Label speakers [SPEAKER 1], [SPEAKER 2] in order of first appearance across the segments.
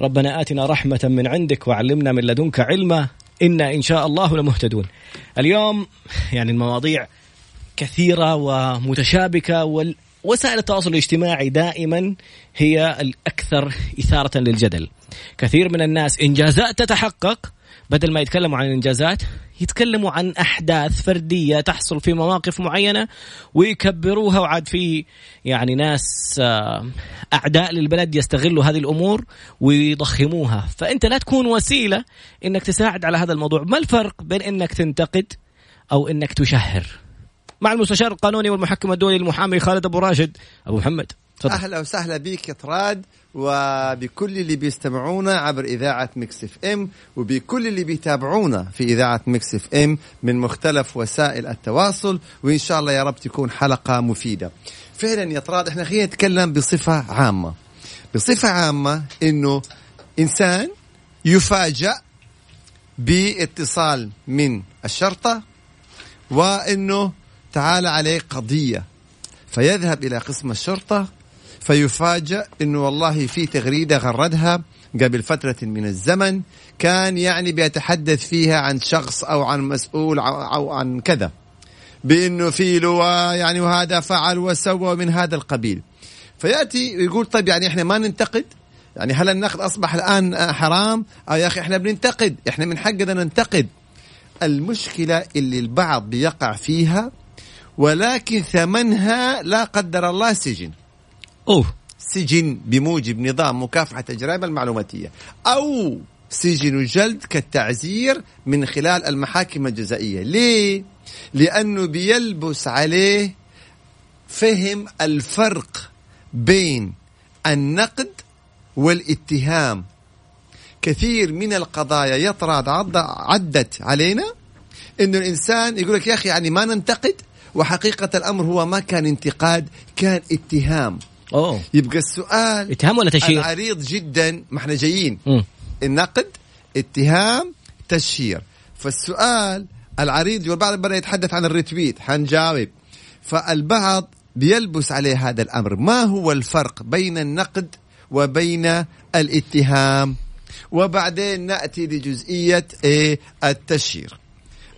[SPEAKER 1] ربنا آتنا رحمة من عندك وعلمنا من لدنك علما. إنا إن شاء الله لمهتدون. اليوم يعني المواضيع كثيرة ومتشابكة ووسائل التواصل الاجتماعي دائما هي الأكثر إثارة للجدل. كثير من الناس إنجازات تتحقق بدل ما يتكلموا عن الإنجازات يتكلموا عن أحداث فردية تحصل في مواقف معينة ويكبروها. وعاد في يعني ناس آه، أعداء للبلد يستغلوا هذه الأمور ويضخموها. فأنت لا تكون وسيلة إنك تساعد على هذا الموضوع. ما الفرق بين إنك تنتقد أو إنك تشهر؟ مع المستشار القانوني والمحكم الدولي المحامي خالد أبو راشد. أبو محمد.
[SPEAKER 2] تفضل. أهلا وسهلا بك يا طراد وبكل اللي بيستمعونا عبر إذاعة مكس إف إم وبكل اللي بيتابعونا في إذاعة مكس إف إم من مختلف وسائل التواصل وإن شاء الله يا رب تكون حلقة مفيدة. فعلا يا طراد إحنا خلينا نتكلم بصفة عامة. بصفة عامة إنه إنسان يفاجأ باتصال من الشرطة وإنه تعال عليه قضية فيذهب إلى قسم الشرطة فيفاجأ انه والله في تغريدة غردها قبل فترة من الزمن كان يعني بيتحدث فيها عن شخص أو عن مسؤول أو عن كذا بإنه في لواء يعني وهذا فعل وسوى من هذا القبيل. فيأتي ويقول طيب يعني إحنا ما ننتقد؟ يعني هل النقد أصبح الآن حرام؟ أو يا أخي إحنا بننتقد إحنا من حقنا ننتقد. المشكلة اللي البعض بيقع فيها ولكن ثمنها لا قدر الله سجن.
[SPEAKER 1] أوه
[SPEAKER 2] سجن بموجب نظام مكافحة الجرائم المعلوماتية أو سجن جلد كالتعزير من خلال المحاكم الجزائية. ليه؟ لأنه بيلبس عليه فهم الفرق بين النقد والاتهام. كثير من القضايا يطرد عدت علينا انه الإنسان يقول لك يا أخي يعني ما ننتقد وحقيقة الأمر هو ما كان انتقاد كان اتهام.
[SPEAKER 1] أوه.
[SPEAKER 2] يبقى السؤال
[SPEAKER 1] اتهام ولا تشهير؟
[SPEAKER 2] العريض جدا ما إحنا جايين. النقد اتهام تشهير فالسؤال العريض والبعض بدا يتحدث عن الريتويت حنجاوب. فالبعض بيلبس عليه هذا الأمر. ما هو الفرق بين النقد وبين الاتهام؟ وبعدين نأتي لجزئية إيه التشهير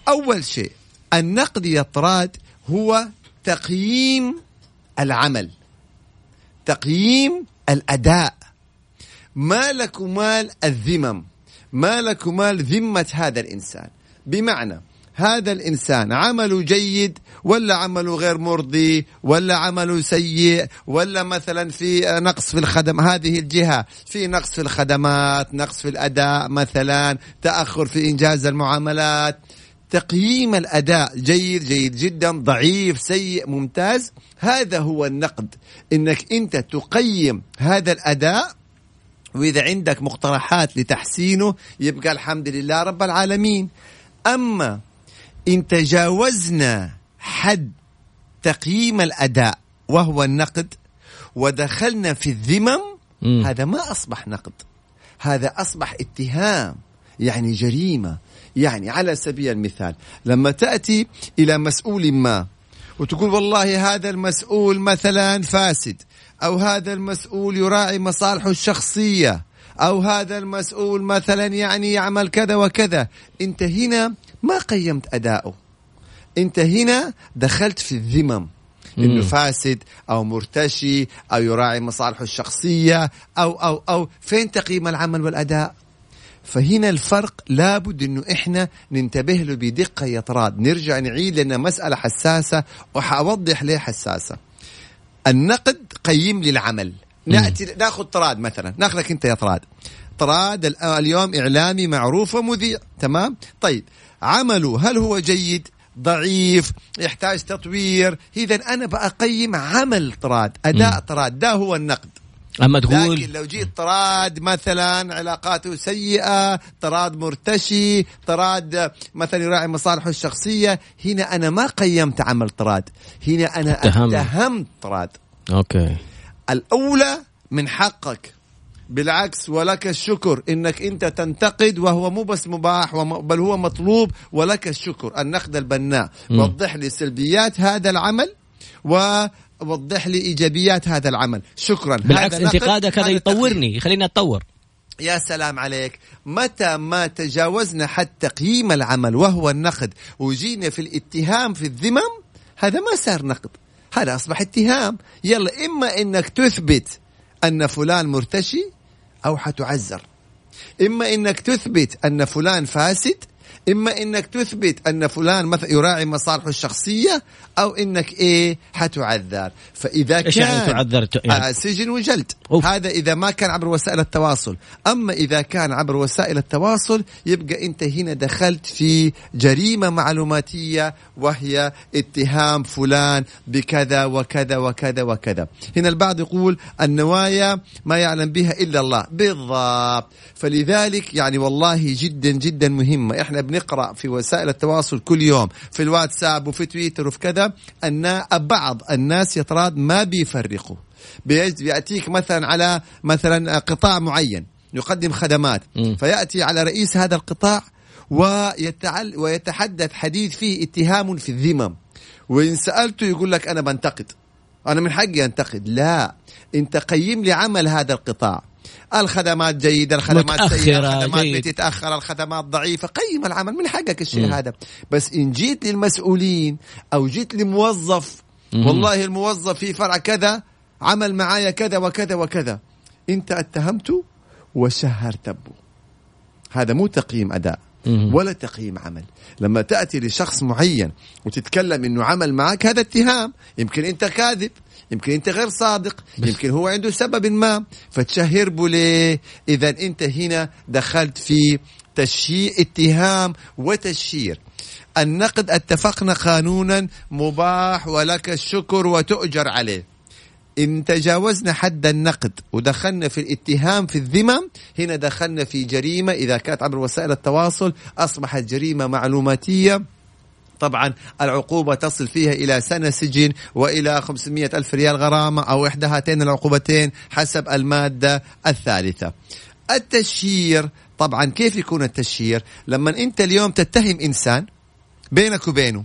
[SPEAKER 2] أول شيء النقد يطراد هو تقييم العمل. تقييم الأداء. ما لك مال الذمم؟ ما لك مال ذمة هذا الإنسان؟ بمعنى هذا الإنسان عمله جيد ولا عمله غير مرضي ولا عمله سيء ولا مثلا في نقص في الخدم هذه الجهة. في نقص في الخدمات نقص في الأداء مثلا تأخر في إنجاز المعاملات تقييم الأداء جيد جيد جدا ضعيف سيء ممتاز. هذا هو النقد. إنك أنت تقيم هذا الأداء وإذا عندك مقترحات لتحسينه يبقى الحمد لله رب العالمين. أما إن تجاوزنا حد تقييم الأداء وهو النقد ودخلنا في الذمم هذا ما أصبح نقد. هذا أصبح اتهام يعني جريمة. يعني على سبيل المثال لما تأتي إلى مسؤول ما وتقول والله هذا المسؤول مثلا فاسد أو هذا المسؤول يراعي مصالحه الشخصية أو هذا المسؤول مثلا يعني يعمل كذا وكذا أنت هنا ما قيمت أداؤه أنت هنا دخلت في الذمم إنه فاسد أو مرتشي أو يراعي مصالحه الشخصية أو أو أو فين تقييم العمل والأداء؟ فهنا الفرق لابد إنه إحنا ننتبه له بدقة يا طراد. نرجع نعيد لأن مسألة حساسة وحاوضح ليه حساسة. النقد قيم للعمل. نأتي ناخذ طراد مثلا. ناخذك أنت يا طراد. طراد اليوم إعلامي معروف ومذيع. تمام؟ طيب. عمله هل هو جيد؟ ضعيف؟ يحتاج تطوير؟ اذا أنا بقيم عمل طراد. أداء طراد. ده هو النقد.
[SPEAKER 1] أما تقول
[SPEAKER 2] لكن لو جيت طراد مثلا علاقاته سيئة طراد مرتشي طراد مثلا يراعي مصالحه الشخصية هنا أنا ما قيمت عمل طراد. هنا أنا
[SPEAKER 1] اتهم.
[SPEAKER 2] اتهمت طراد.
[SPEAKER 1] أوكي.
[SPEAKER 2] الأولى من حقك. بالعكس ولك الشكر. إنك أنت تنتقد وهو مو بس مباح بل هو مطلوب ولك الشكر. النقد البناء. وضح لي سلبيات هذا العمل ووضح لي إيجابيات هذا العمل. شكرا.
[SPEAKER 1] بالعكس انتقادك هذا. يطورني يخليني أتطور.
[SPEAKER 2] يا سلام عليك. متى ما تجاوزنا حد تقييم العمل وهو النقد وجينا في الاتهام في الذمم هذا ما صار نقد. هذا أصبح اتهام. يلا إما إنك تثبت أن فلان مرتشي أو حتعذر إما إنك تثبت أن فلان فاسد إما إنك تثبت أن فلان مثلا يراعي مصالحه الشخصية أو إنك إيه حتعذر. فإذا
[SPEAKER 1] إيش
[SPEAKER 2] كان
[SPEAKER 1] يعني تعذر يعني
[SPEAKER 2] آه سجن وجلد.
[SPEAKER 1] أوف.
[SPEAKER 2] هذا إذا ما كان عبر وسائل التواصل. أما إذا كان عبر وسائل التواصل يبقى أنت هنا دخلت في جريمة معلوماتية وهي اتهام فلان بكذا وكذا وكذا وكذا. هنا البعض يقول النوايا ما يعلم بها إلا الله. بالضبط. فلذلك يعني والله جدا جدا مهمة. إحنا بنقرأ في وسائل التواصل كل يوم في الواتساب وفي تويتر وفي كذا أن بعض الناس يتراد ما بيفرقوا. بيأتيك مثلا على مثلا قطاع معين يقدم خدمات
[SPEAKER 1] مم.
[SPEAKER 2] فيأتي على رئيس هذا القطاع ويتعل ويتحدث حديث فيه اتهام في الذمم. وإن سألته يقول لك أنا بنتقد أنا من حقي أنتقد. لا أنت قيم لي عمل هذا القطاع. الخدمات جيدة الخدمات سيئة الخدمات
[SPEAKER 1] جيد.
[SPEAKER 2] بتتأخر الخدمات ضعيفة قيم العمل من حقك الشيء. هذا بس إن جيت للمسؤولين أو جيت لموظف
[SPEAKER 1] مم.
[SPEAKER 2] والله الموظف في فرع كذا عمل معايا كذا وكذا وكذا أنت اتهمته وشهرت به هذا مو تقييم أداء
[SPEAKER 1] مم.
[SPEAKER 2] ولا تقييم عمل لما تأتي لشخص معين وتتكلم إنه عمل معك هذا اتهام يمكن أنت كاذب يمكن أنت غير صادق يمكن هو عنده سبب ما. فتشهر به ليه إذا أنت هنا دخلت في تشهير اتهام وتشهير النقد اتفقنا قانونا مباح ولك الشكر وتؤجر عليه. إن تجاوزنا حد النقد ودخلنا في الاتهام في الذمم هنا دخلنا في جريمة. إذا كانت عبر وسائل التواصل أصبحت جريمة معلوماتية. طبعا العقوبة تصل فيها إلى سنة سجن وإلى 500 ألف ريال غرامة أو إحدى هاتين العقوبتين حسب المادة الثالثة التشهير طبعا كيف يكون التشهير لما أنت اليوم تتهم إنسان بينك وبينه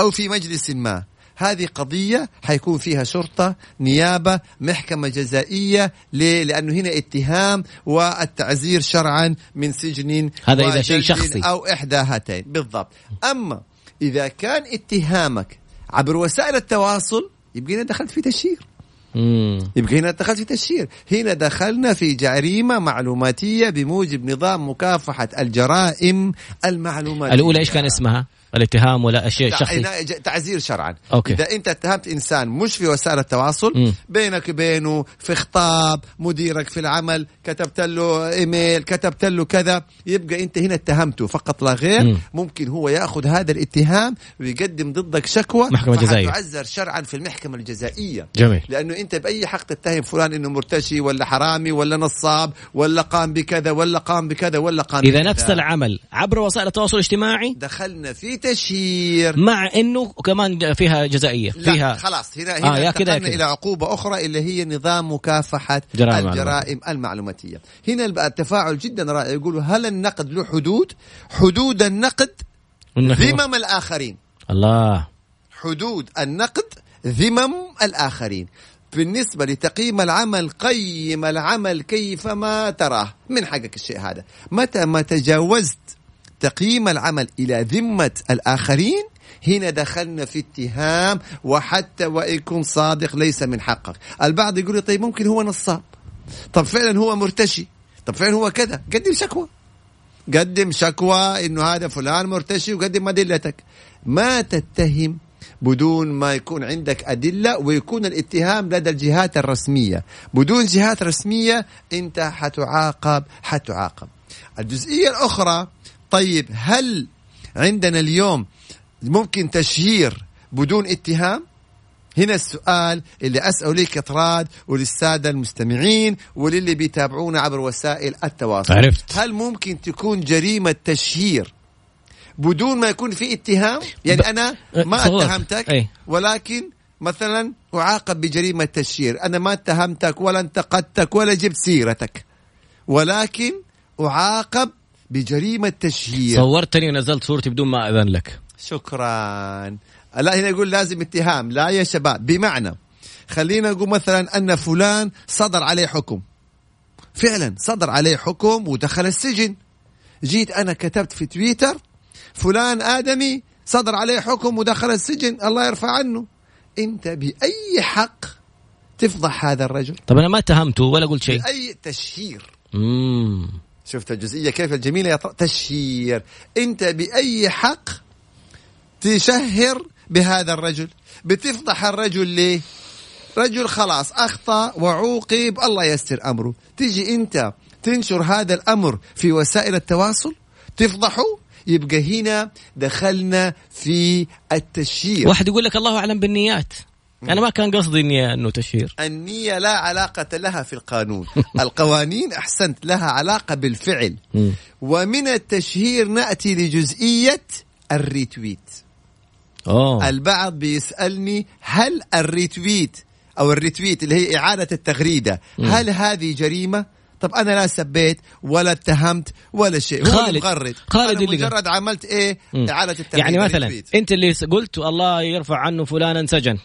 [SPEAKER 2] أو في مجلس ما هذه قضية حيكون فيها شرطة نيابة محكمة جزائية ليه؟ لأنه هنا اتهام والتعزير شرعا من سجن
[SPEAKER 1] هذا إذا شيء شخصي.
[SPEAKER 2] أو إحدى هاتين بالضبط أما إذا كان اتهامك عبر وسائل التواصل يبقى هنا دخلت في تشهير. يبقى هنا دخلت في تشهير هنا دخلنا في جريمة معلوماتية بموجب نظام مكافحة الجرائم المعلوماتية
[SPEAKER 1] الأولى إيش كان اسمها؟ الاتهام ولا؟
[SPEAKER 2] تع- ج- تعزير شرعا
[SPEAKER 1] أوكي.
[SPEAKER 2] إذا أنت اتهمت إنسان مش في وسائل التواصل
[SPEAKER 1] مم.
[SPEAKER 2] بينك وبينه في خطاب مديرك في العمل كتبت له إيميل كتبت له كذا يبقى أنت هنا اتهمته فقط لا غير
[SPEAKER 1] مم.
[SPEAKER 2] ممكن هو يأخذ هذا الاتهام ويقدم ضدك شكوى
[SPEAKER 1] محكمة جزائية.
[SPEAKER 2] فحتعزر شرعا في المحكمة الجزائية
[SPEAKER 1] جميل
[SPEAKER 2] لأنه أنت بأي حق تتهم فلان إنه مرتشي ولا حرامي ولا نصاب ولا قام بكذا ولا قام بكذا ولا قام
[SPEAKER 1] إذا
[SPEAKER 2] بكذا.
[SPEAKER 1] نفس العمل عبر وسائل التواصل الاجتماعي
[SPEAKER 2] دخلنا في تشهير
[SPEAKER 1] مع إنه كمان فيها جزائية
[SPEAKER 2] لا
[SPEAKER 1] فيها
[SPEAKER 2] خلاص هنا
[SPEAKER 1] آه،
[SPEAKER 2] هنا آه
[SPEAKER 1] يا كده.
[SPEAKER 2] إلى عقوبة أخرى اللي هي نظام مكافحة
[SPEAKER 1] جرائم
[SPEAKER 2] الجرائم المعلوماتية. هنا التفاعل جدا رائع يقولوا هل النقد له حدود؟ حدود النقد ذمم الآخرين.
[SPEAKER 1] الله.
[SPEAKER 2] حدود النقد ذمم الآخرين. بالنسبة لتقييم العمل قيم العمل كيفما تراه. من حقك الشيء هذا. متى ما تجاوزت تقييم العمل إلى ذمة الآخرين هنا دخلنا في اتهام وحتى وإن كنت صادق ليس من حقك. البعض يقول لي طيب ممكن هو نصاب. طب فعلا هو مرتشي. طب فعلا هو كذا. قدم شكوى. قدم شكوى إنه هذا فلان مرتشي وقدم أدلتك. ما تتهم بدون ما يكون عندك أدلة ويكون الاتهام لدى الجهات الرسمية. بدون جهات رسمية أنت حتعاقب حتعاقب. الجزئية الأخرى طيب هل عندنا اليوم ممكن تشهير بدون اتهام هنا السؤال اللي أسأل لك كطراد وللسادة المستمعين وللي بيتابعونا عبر وسائل التواصل
[SPEAKER 1] عرفت.
[SPEAKER 2] هل ممكن تكون جريمة تشهير بدون ما يكون في اتهام يعني أنا
[SPEAKER 1] أه،
[SPEAKER 2] ما. اتهمتك
[SPEAKER 1] أي.
[SPEAKER 2] ولكن مثلا أعاقب بجريمة تشهير أنا ما اتهمتك ولا انتقدتك ولا جبت سيرتك ولكن أعاقب بجريمة تشهير.
[SPEAKER 1] صورتني ونزلت صورتي بدون ما أذن لك.
[SPEAKER 2] شكرا. لا هنا يقول لازم اتهام. لا يا شباب بمعنى خلينا نقول مثلا أن فلان صدر عليه حكم. فعلا صدر عليه حكم ودخل السجن. جيت أنا كتبت في تويتر فلان آدمي صدر عليه حكم ودخل السجن. الله يرفع عنه. أنت بأي حق تفضح هذا الرجل؟
[SPEAKER 1] طب أنا ما اتهمته ولا قلت شيء.
[SPEAKER 2] بأي تشهير.
[SPEAKER 1] امم
[SPEAKER 2] شفت الجزئية كيف الجميلة يا تشهير. أنت بأي حق تشهر بهذا الرجل؟ بتفضح الرجل ليه؟ رجل خلاص أخطأ وعوقب الله يستر أمره. تيجي أنت تنشر هذا الأمر في وسائل التواصل؟ تفضحه؟ يبقى هنا دخلنا في التشهير.
[SPEAKER 1] واحد يقول لك الله أعلم بالنيات. أنا ما كان قصدي إني إنه تشهير.
[SPEAKER 2] النية لا علاقة لها في القانون. القوانين أحسنت لها علاقة بالفعل. ومن التشهير نأتي لجزئية ال retweet.
[SPEAKER 1] اوه
[SPEAKER 2] البعض بيسألني هل ال retweet أو ال retweet اللي هي إعادة التغريدة هل هذه جريمة؟ طب أنا لا سبيت ولا اتهمت ولا شيء هو
[SPEAKER 1] خالد-
[SPEAKER 2] المغرد
[SPEAKER 1] خالد اللي قال.
[SPEAKER 2] مجرد عملت إيه
[SPEAKER 1] مم.
[SPEAKER 2] إعادة التغريدة
[SPEAKER 1] يعني مثلا
[SPEAKER 2] retweet.
[SPEAKER 1] أنت اللي قلت الله يرفع عنه فلانا انسجن.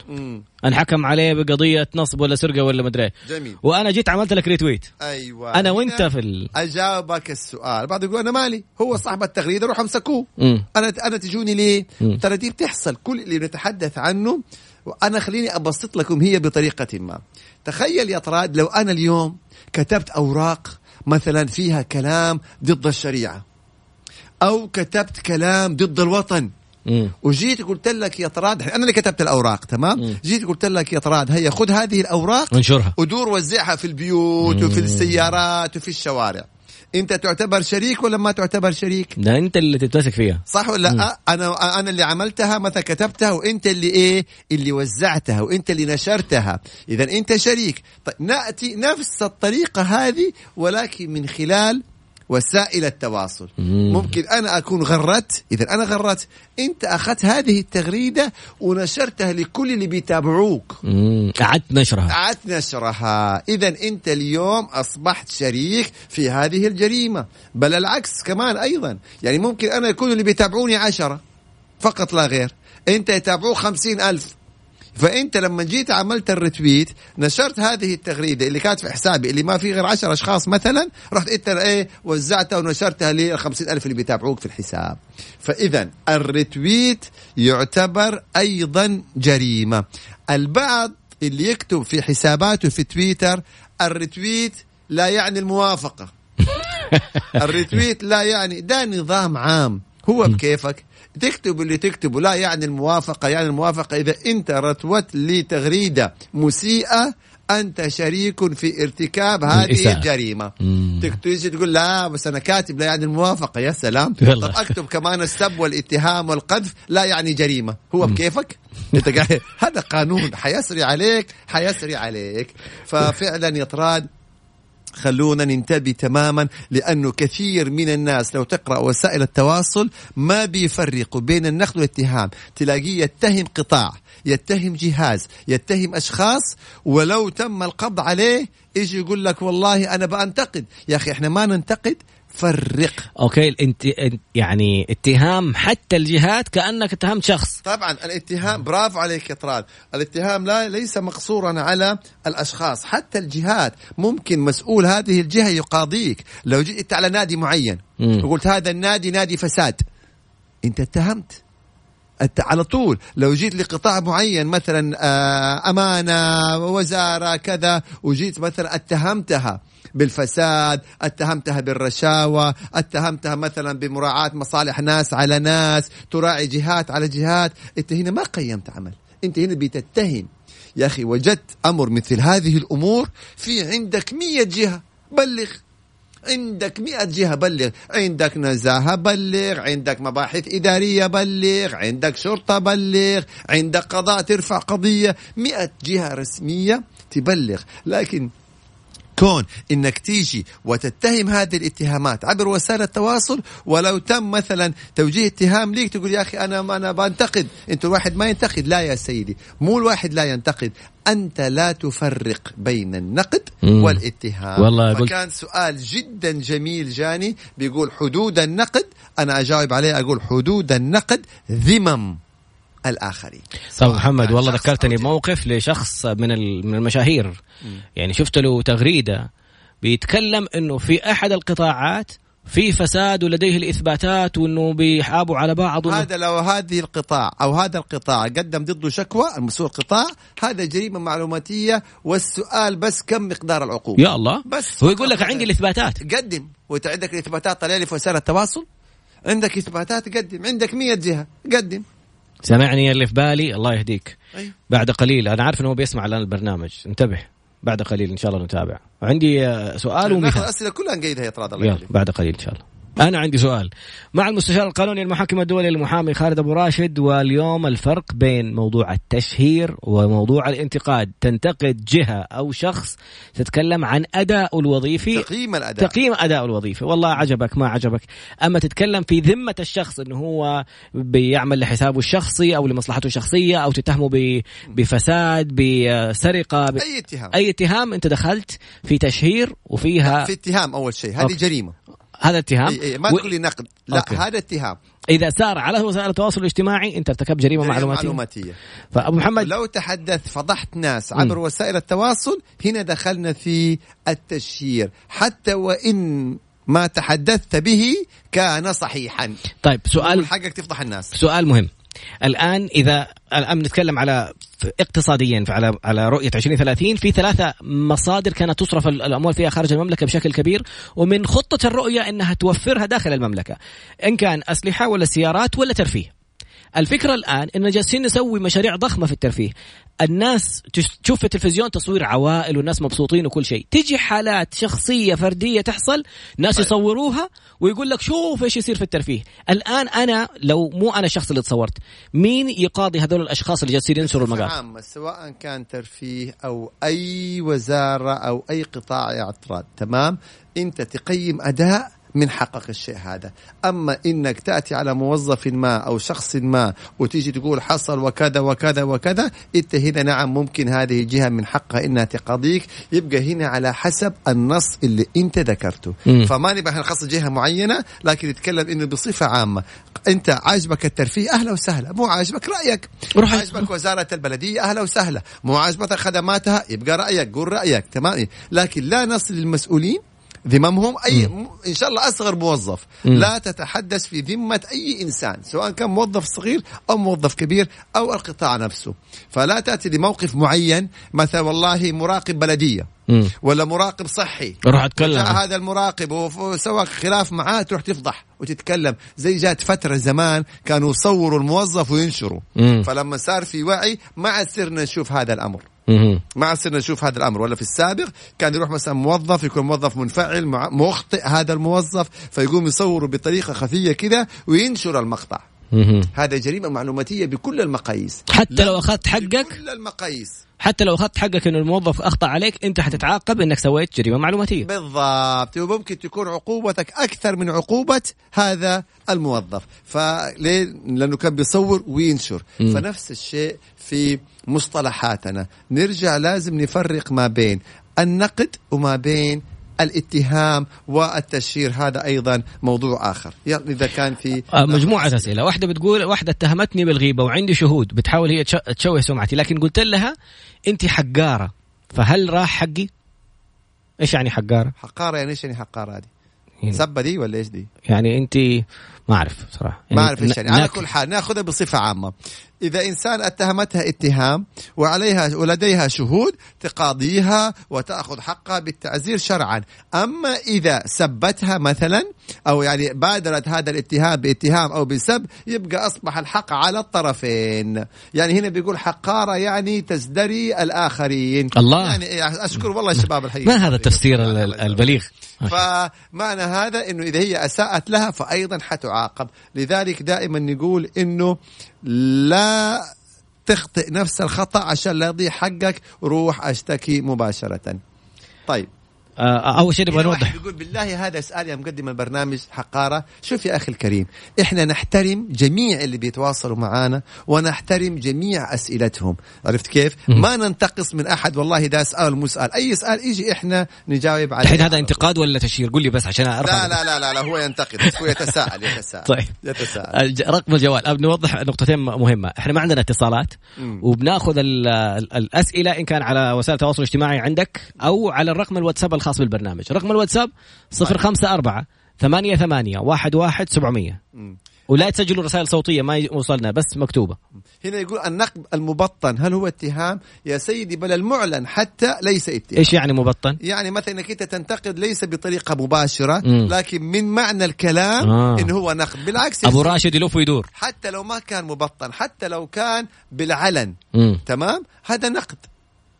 [SPEAKER 1] انحكم عليه بقضية نصب ولا سرقة ولا مدري.
[SPEAKER 2] جميل
[SPEAKER 1] وأنا جيت عملت لك retweet
[SPEAKER 2] أيوة أنا
[SPEAKER 1] وأنت في ال...
[SPEAKER 2] أجاوبك السؤال بعض يقول أنا مالي هو صاحب التغريدة روح امسكوه
[SPEAKER 1] مم.
[SPEAKER 2] أنا أنا تجوني ليه؟ ترى دي بتحصل كل اللي نتحدث عنه وأنا خليني أبسط لكم هي بطريقة ما. تخيل يا طراد لو أنا اليوم كتبت أوراق مثلا فيها كلام ضد الشريعة. أو كتبت كلام ضد الوطن.
[SPEAKER 1] مم.
[SPEAKER 2] وجيت قلت لك يا طراد أنا اللي كتبت الأوراق تمام؟
[SPEAKER 1] مم.
[SPEAKER 2] جيت قلت لك يا طراد هيا خذ هذه الأوراق
[SPEAKER 1] وانشرها
[SPEAKER 2] ودور وزعها في البيوت وفي السيارات وفي الشوارع. انت تعتبر شريك ولا ما تعتبر شريك؟
[SPEAKER 1] ده انت اللي تتمسك فيها.
[SPEAKER 2] صح ولا لا؟ أنا أنا اللي عملتها مثلا كتبتها؟ وانت اللي إيه؟ اللي وزعتها وانت اللي نشرتها. اذا انت شريك. طيب نأتي نفس الطريقة هذه ولكن من خلال وسائل التواصل.
[SPEAKER 1] مم.
[SPEAKER 2] ممكن أنا أكون غردت إذا أنا غردت أنت أخذت هذه التغريدة ونشرتها لكل اللي بيتابعوك.
[SPEAKER 1] قعدت نشرها.
[SPEAKER 2] قعدت نشرها. إذا أنت اليوم أصبحت شريك في هذه الجريمة. بل العكس كمان أيضا. يعني ممكن أنا يكون اللي بيتابعوني عشرة فقط لا غير. أنت يتابعوه خمسين ألف. فأنت لما جيت عملت ال retweet نشرت هذه التغريدة اللي كانت في حسابي اللي ما في غير عشر أشخاص مثلا رحت أنت إيه وزعتها ونشرتها للخمسين ألف اللي بيتابعوك في الحساب. فإذا ال retweet يعتبر أيضا جريمة. البعض اللي يكتب في حساباته في تويتر ال retweet لا يعني الموافقة. ال retweet لا يعني ده نظام عام. هو بكيفك؟ تكتب اللي تكتبه. لا يعني الموافقة يعني الموافقة إذا أنت رتوت لتغريدة مسيئة أنت شريك في ارتكاب هذه
[SPEAKER 1] الإساءة.
[SPEAKER 2] الجريمة.
[SPEAKER 1] مم.
[SPEAKER 2] تيجي تقول لا بس أنا كاتب لا يعني الموافقة. يا سلام. طب أكتب كمان السب والاتهام والقذف لا يعني جريمة. هو بكيفك؟ أنت قاعد هذا قانون. حيسري عليك حيسري عليك. ففعلا يطراد خلونا ننتبه تماما لأنه كثير من الناس لو تقرأ وسائل التواصل ما بيفرقوا بين النقد والاتهام. تلاقيه يتهم قطاع يتهم جهاز يتهم أشخاص ولو تم القبض عليه يجي يقول لك والله أنا بأنتقد. يا أخي إحنا ما ننتقد فرق.
[SPEAKER 1] أوكي انت يعني اتهام حتى الجهات كأنك اتهمت شخص.
[SPEAKER 2] طبعا الاتهام برافو عليك يا طراد. الاتهام لا ليس مقصورا على الأشخاص حتى الجهات ممكن مسؤول هذه الجهة يقاضيك. لو جيت على نادي معين
[SPEAKER 1] مم.
[SPEAKER 2] وقلت هذا النادي نادي فساد. أنت اتهمت. أنت على طول لو جيت لقطاع معين مثلا آه، أمانة وزارة كذا وجيت مثلا اتهمتها. بالفساد اتهمتها بالرشاوى اتهمتها مثلا بمراعاة مصالح ناس على ناس تراعي جهات على جهات. انت هنا ما قيمت عمل انت هنا بتتهم. يا أخي وجدت أمر مثل هذه الأمور في عندك مية جهة بلغ. عندك مئة جهة بلغ. عندك نزاهة بلغ. عندك مباحث إدارية بلغ. عندك شرطة بلغ. عندك قضاء ترفع قضية. مئة جهة رسمية تبلغ. لكن كون إنك تيجي وتتهم هذه الاتهامات عبر وسائل التواصل ولو تم مثلا توجيه اتهام ليك تقول يا أخي أنا أنا بنتقد أنت الواحد ما ينتقد. لا يا سيدي. مو الواحد لا ينتقد. أنت لا تفرق بين النقد
[SPEAKER 1] مم.
[SPEAKER 2] والاتهام.
[SPEAKER 1] والله قلت-
[SPEAKER 2] فكان سؤال جدا جميل جاني بيقول حدود النقد. أنا أجاوب عليه أقول حدود النقد ذمم. الآخرين.
[SPEAKER 1] طب محمد
[SPEAKER 2] كان
[SPEAKER 1] والله ذكرتني. بموقف لشخص من ال- من المشاهير. يعني شفت له تغريدة بيتكلم إنه في أحد القطاعات في فساد ولديه الإثباتات وإنه بيحابوا على بعض
[SPEAKER 2] هذا لو هذه القطاع أو هذا القطاع قدم ضده شكوى المسؤول القطاع هذا جريمة معلوماتية والسؤال بس كم مقدار العقوبة؟
[SPEAKER 1] يا الله.
[SPEAKER 2] بس
[SPEAKER 1] هو يقول لك عندي. الإثباتات.
[SPEAKER 2] قدم. وانت عندك الإثباتات طلع لي في وسائل التواصل عندك إثباتات قدم. عندك 100 جهة. قدم.
[SPEAKER 1] سمعني اللي في بالي الله يهديك.
[SPEAKER 2] أيوه.
[SPEAKER 1] بعد قليل أنا عارف إنه هو بيسمع الآن البرنامج. انتبه. بعد قليل إن شاء الله نتابع. عندي آه، سؤال ومثال.
[SPEAKER 2] الاسئله كلها نقيدها يا طراد الله
[SPEAKER 1] يلا بعد قليل إن شاء الله. أنا عندي سؤال. مع المستشار القانوني المحكم الدولي المحامي خالد أبو راشد واليوم الفرق بين موضوع التشهير وموضوع الانتقاد تنتقد جهة أو شخص تتكلم عن أداء الوظيفي؟
[SPEAKER 2] تقييم الأداء.
[SPEAKER 1] تقييم أداء الوظيفي. والله عجبك ما عجبك. أما تتكلم في ذمة الشخص انه هو بيعمل لحسابه الشخصي أو لمصلحته الشخصية أو تتهمه بفساد بسرقة ب...
[SPEAKER 2] أي اتهام.
[SPEAKER 1] أي اتهام. أنت دخلت في تشهير وفيها
[SPEAKER 2] في اتهام أول شيء. هذه
[SPEAKER 1] okay.
[SPEAKER 2] جريمة.
[SPEAKER 1] هذا اتهام؟
[SPEAKER 2] أي أي ما. تقول لي نقد. لا
[SPEAKER 1] okay.
[SPEAKER 2] هذا اتهام.
[SPEAKER 1] إذا صار على وسائل التواصل الاجتماعي أنت ارتكبت جريمة
[SPEAKER 2] جريمة
[SPEAKER 1] معلوماتية.
[SPEAKER 2] معلوماتية.
[SPEAKER 1] فأبو محمد
[SPEAKER 2] لو تحدث فضحت ناس عبر وسائل التواصل هنا دخلنا في التشهير. حتى وإن ما تحدثت به كان صحيحا.
[SPEAKER 1] طيب سؤال
[SPEAKER 2] حقك تفضح الناس.
[SPEAKER 1] سؤال مهم. الآن اذا الآن نتكلم على اقتصاديا على على رؤية 2030 في ثلاثة مصادر كانت تصرف الأموال فيها خارج المملكة بشكل كبير ومن خطة الرؤية إنها توفرها داخل المملكة إن كان أسلحة ولا سيارات ولا ترفيه. الفكرة الآن إن جالسين نسوي مشاريع ضخمة في الترفيه. الناس تش- تشوف في التلفزيون تصوير عوائل والناس مبسوطين وكل شيء. تجي حالات شخصية فردية تحصل ناس
[SPEAKER 2] طيب.
[SPEAKER 1] يصوروها ويقول لك شوف إيش يصير في الترفيه. الآن أنا لو مو أنا الشخص اللي تصورت مين يقاضي هذول الأشخاص اللي جالسين ينشروا المقاطع
[SPEAKER 2] عامة سواء كان ترفيه أو أي وزارة أو أي قطاع اعتراض تمام؟ أنت تقيم أداء من حقك الشيء هذا. أما إنك تأتي على موظف ما أو شخص ما وتيجي تقول حصل وكذا وكذا وكذا أنت هنا نعم ممكن هذه الجهة من حقها إنها تقاضيك يبقى هنا على حسب النص اللي أنت ذكرته. فما نبغى نخصص جهة معينة لكن نتكلم إنه بصفة عامة. أنت عاجبك الترفيه أهلا وسهلا. مو عاجبك رأيك.
[SPEAKER 1] روح.
[SPEAKER 2] عاجبك وزارة البلدية أهلا وسهلا. مو عاجبتك خدماتها يبقى رأيك قول رأيك. تمام؟ لكن لا نصل للمسؤولين ذممهم أي م. إن شاء الله أصغر موظف
[SPEAKER 1] مم.
[SPEAKER 2] لا تتحدث في ذمة أي إنسان سواء كان موظف صغير أو موظف كبير أو القطاع نفسه فلا تأتي لموقف معين مثلا والله مراقب بلدية
[SPEAKER 1] مم.
[SPEAKER 2] ولا مراقب صحي
[SPEAKER 1] روح أتكلم
[SPEAKER 2] جاء هذا المراقب وسوى خلاف معاه تروح تفضح وتتكلم زي جات فترة زمان كانوا يصوروا الموظف وينشروا. فلما صار في وعي ما عاد صرنا نشوف هذا الأمر عاد صرنا نشوف هذا الأمر ولا في السابق كان يروح مثلا موظف يكون موظف منفعل مع- مخطئ هذا الموظف فيقوم يصوره بطريقة خفية كده وينشر المقطع. هذا جريمة معلوماتية بكل المقاييس.
[SPEAKER 1] حتى لو أخذت حقك.
[SPEAKER 2] بكل المقاييس.
[SPEAKER 1] حتى لو أخذت حقك إنه الموظف أخطأ عليك أنت حتتعاقب إنك سويت جريمة معلوماتية.
[SPEAKER 2] بالضبط. وممكن تكون عقوبتك أكثر من عقوبة هذا الموظف. فليه لأنه كان بيصور وينشر.
[SPEAKER 1] مم.
[SPEAKER 2] فنفس الشيء في مصطلحاتنا. نرجع لازم نفرق ما بين النقد وما بين الاتهام والتشهير هذا أيضا موضوع آخر يعني إذا كان في
[SPEAKER 1] آه، مجموعة أسئلة واحدة بتقول واحدة اتهمتني بالغيبة وعندي شهود بتحاول هي تش- تشوه سمعتي لكن قلت لها أنت حقارة فهل راح حقي؟ إيش يعني حقارة؟
[SPEAKER 2] حقارة يعني إيش يعني حقارة هذه؟
[SPEAKER 1] يعني,
[SPEAKER 2] سبة دي ولا إيش دي؟
[SPEAKER 1] يعني أنت ما أعرف صراحة.
[SPEAKER 2] ما أعرف إيش يعني. على كل حال نأخذها بصفة عامة. إذا إنسان اتهمتها اتهام وعليها ولديها شهود تقاضيها وتأخذ حقها بالتعزير شرعا. أما إذا سبتها مثلا أو يعني بادرت هذا الاتهام باتهام أو بسب يبقى أصبح الحق على الطرفين. يعني هنا بيقول حقارة يعني تزدري الآخرين.
[SPEAKER 1] الله.
[SPEAKER 2] يعني أشكر والله الشباب الحقيقة
[SPEAKER 1] ما هذا التفسير البليغ؟
[SPEAKER 2] فمعنى هذا إنه إذا هي أساءت لها فايضا حتعاقب لذلك دائما نقول إنه لا تخطئ نفس الخطأ عشان لا يضيع حقك روح أشتكي مباشرة. طيب.
[SPEAKER 1] أول شيء نبغى نوضح.
[SPEAKER 2] يقول بالله هذا اسال يا مقدم البرنامج حقارة. شوف يا أخي الكريم إحنا نحترم جميع اللي بيتواصلوا معانا ونحترم جميع أسئلتهم. عرفت كيف؟ م. ما ننتقص من أحد والله ده سؤال مسال أي سؤال يجي إحنا نجاوب عليه.
[SPEAKER 1] الحين هذا انتقاد ولا تشهير قول لي بس عشان
[SPEAKER 2] أرفع لا لا لا لا, هو ينتقد هو يتساءل يتساءل
[SPEAKER 1] طيب. يتساءل. رقم الجوال. نوضح نقطتين مهمة. إحنا ما عندنا اتصالات. وبناخذ الأسئلة إن كان على وسائل التواصل الاجتماعي عندك أو على الرقم الواتساب الخاص بالبرنامج. رقم الواتساب صفر خمسة أربعة ثمانية ثمانية واحد واحد سبعمية. ولا تسجلوا رسائل صوتية ما وصلنا بس مكتوبة.
[SPEAKER 2] هنا يقول النقد المبطن هل هو اتهام؟ يا سيدي بل المعلن حتى ليس اتهام.
[SPEAKER 1] إيش يعني مبطن؟
[SPEAKER 2] يعني مثلا إنك أنت تنتقد ليس بطريقة مباشرة مم. لكن من معنى الكلام آه. انه هو نقد. بالعكس
[SPEAKER 1] أبو راشد يلف ويدور.
[SPEAKER 2] حتى لو ما كان مبطن حتى لو كان بالعلن. مم. تمام؟ هذا نقد.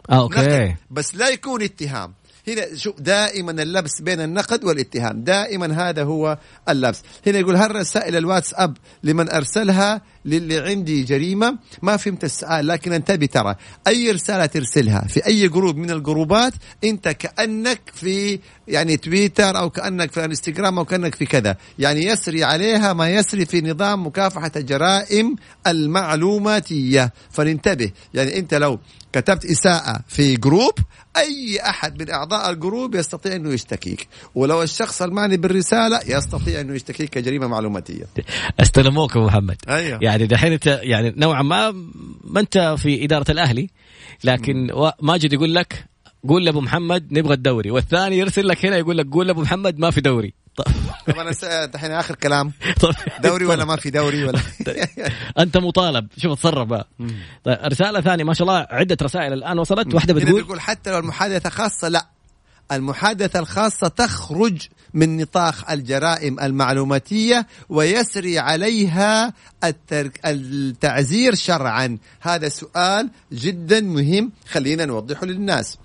[SPEAKER 1] آه، أوكي.
[SPEAKER 2] نقد. بس لا يكون اتهام. هنا شوف دائما اللبس بين النقد والاتهام دائما هذا هو اللبس. هنا يقول هل رسائل الواتساب لمن أرسلها للي عندي جريمة ما فهمت السؤال لكن انتبه ترى أي رسالة ترسلها في أي group من الجروبات أنت كأنك في يعني تويتر أو كأنك في إنستغرام أو كأنك في كذا. يعني يسري عليها ما يسري في نظام مكافحة الجرائم المعلوماتية. فننتبه يعني أنت لو كتبت إساءة في group أي أحد من أعضاء ال group يستطيع أنه يشتكيك. ولو الشخص المعني بالرسالة يستطيع أنه يشتكيك كجريمة معلوماتية.
[SPEAKER 1] استلموك أبو محمد.
[SPEAKER 2] أيوه.
[SPEAKER 1] يعني دحين أنت يعني نوعا ما ما أنت في إدارة الأهلي لكن ماجد يقول لك قول لأبو محمد نبغى الدوري والثاني يرسل لك هنا يقول لك قول لأبو محمد ما في دوري.
[SPEAKER 2] طب. أنا دحين آخر كلام. دوري ولا ما في دوري ولا؟
[SPEAKER 1] أنت مطالب. شوف اتصرف بقى. طيب رسالة ثانية ما شاء الله عدة رسائل الآن وصلت. واحدة بتقول
[SPEAKER 2] بتقول حتى لو المحادثة خاصة لا. المحادثة الخاصة تخرج من نطاق الجرائم المعلوماتية ويسري عليها التعزير شرعا. هذا سؤال جدا مهم. خلينا نوضحه للناس.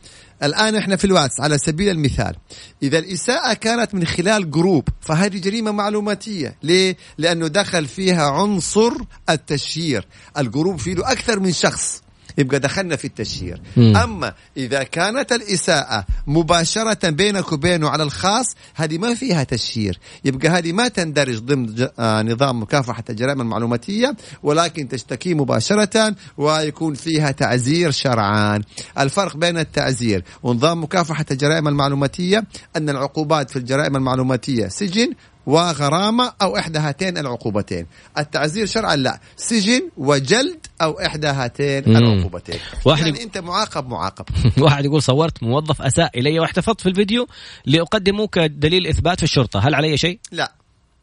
[SPEAKER 2] الآن إحنا في الواتس على سبيل المثال. إذا الإساءة كانت من خلال group فهذه جريمة معلوماتية. ليه؟ لأنه دخل فيها عنصر التشهير. ال group فيه أكثر من شخص. يبقى دخلنا في التشهير. مم. أما إذا كانت الإساءة مباشرة بينك وبينه على الخاص هذه ما فيها تشهير. يبقى هذه ما تندرج ضمن آه، نظام مكافحة الجرائم المعلوماتية ولكن تشتكي مباشرة ويكون فيها تعزير شرعان الفرق بين التعزير ونظام مكافحة الجرائم المعلوماتية أن العقوبات في الجرائم المعلوماتية سجن وغرامة أو إحدى هاتين العقوبتين. التعزير شرعا لا. سجن وجلد أو إحدى هاتين مم. العقوبتين. واحد يعني أنت معاقب معاقب.
[SPEAKER 1] واحد يقول صورت موظف أساء إلي واحتفظت في الفيديو لأقدمه كدليل إثبات في الشرطة. هل علي شيء؟
[SPEAKER 2] لا.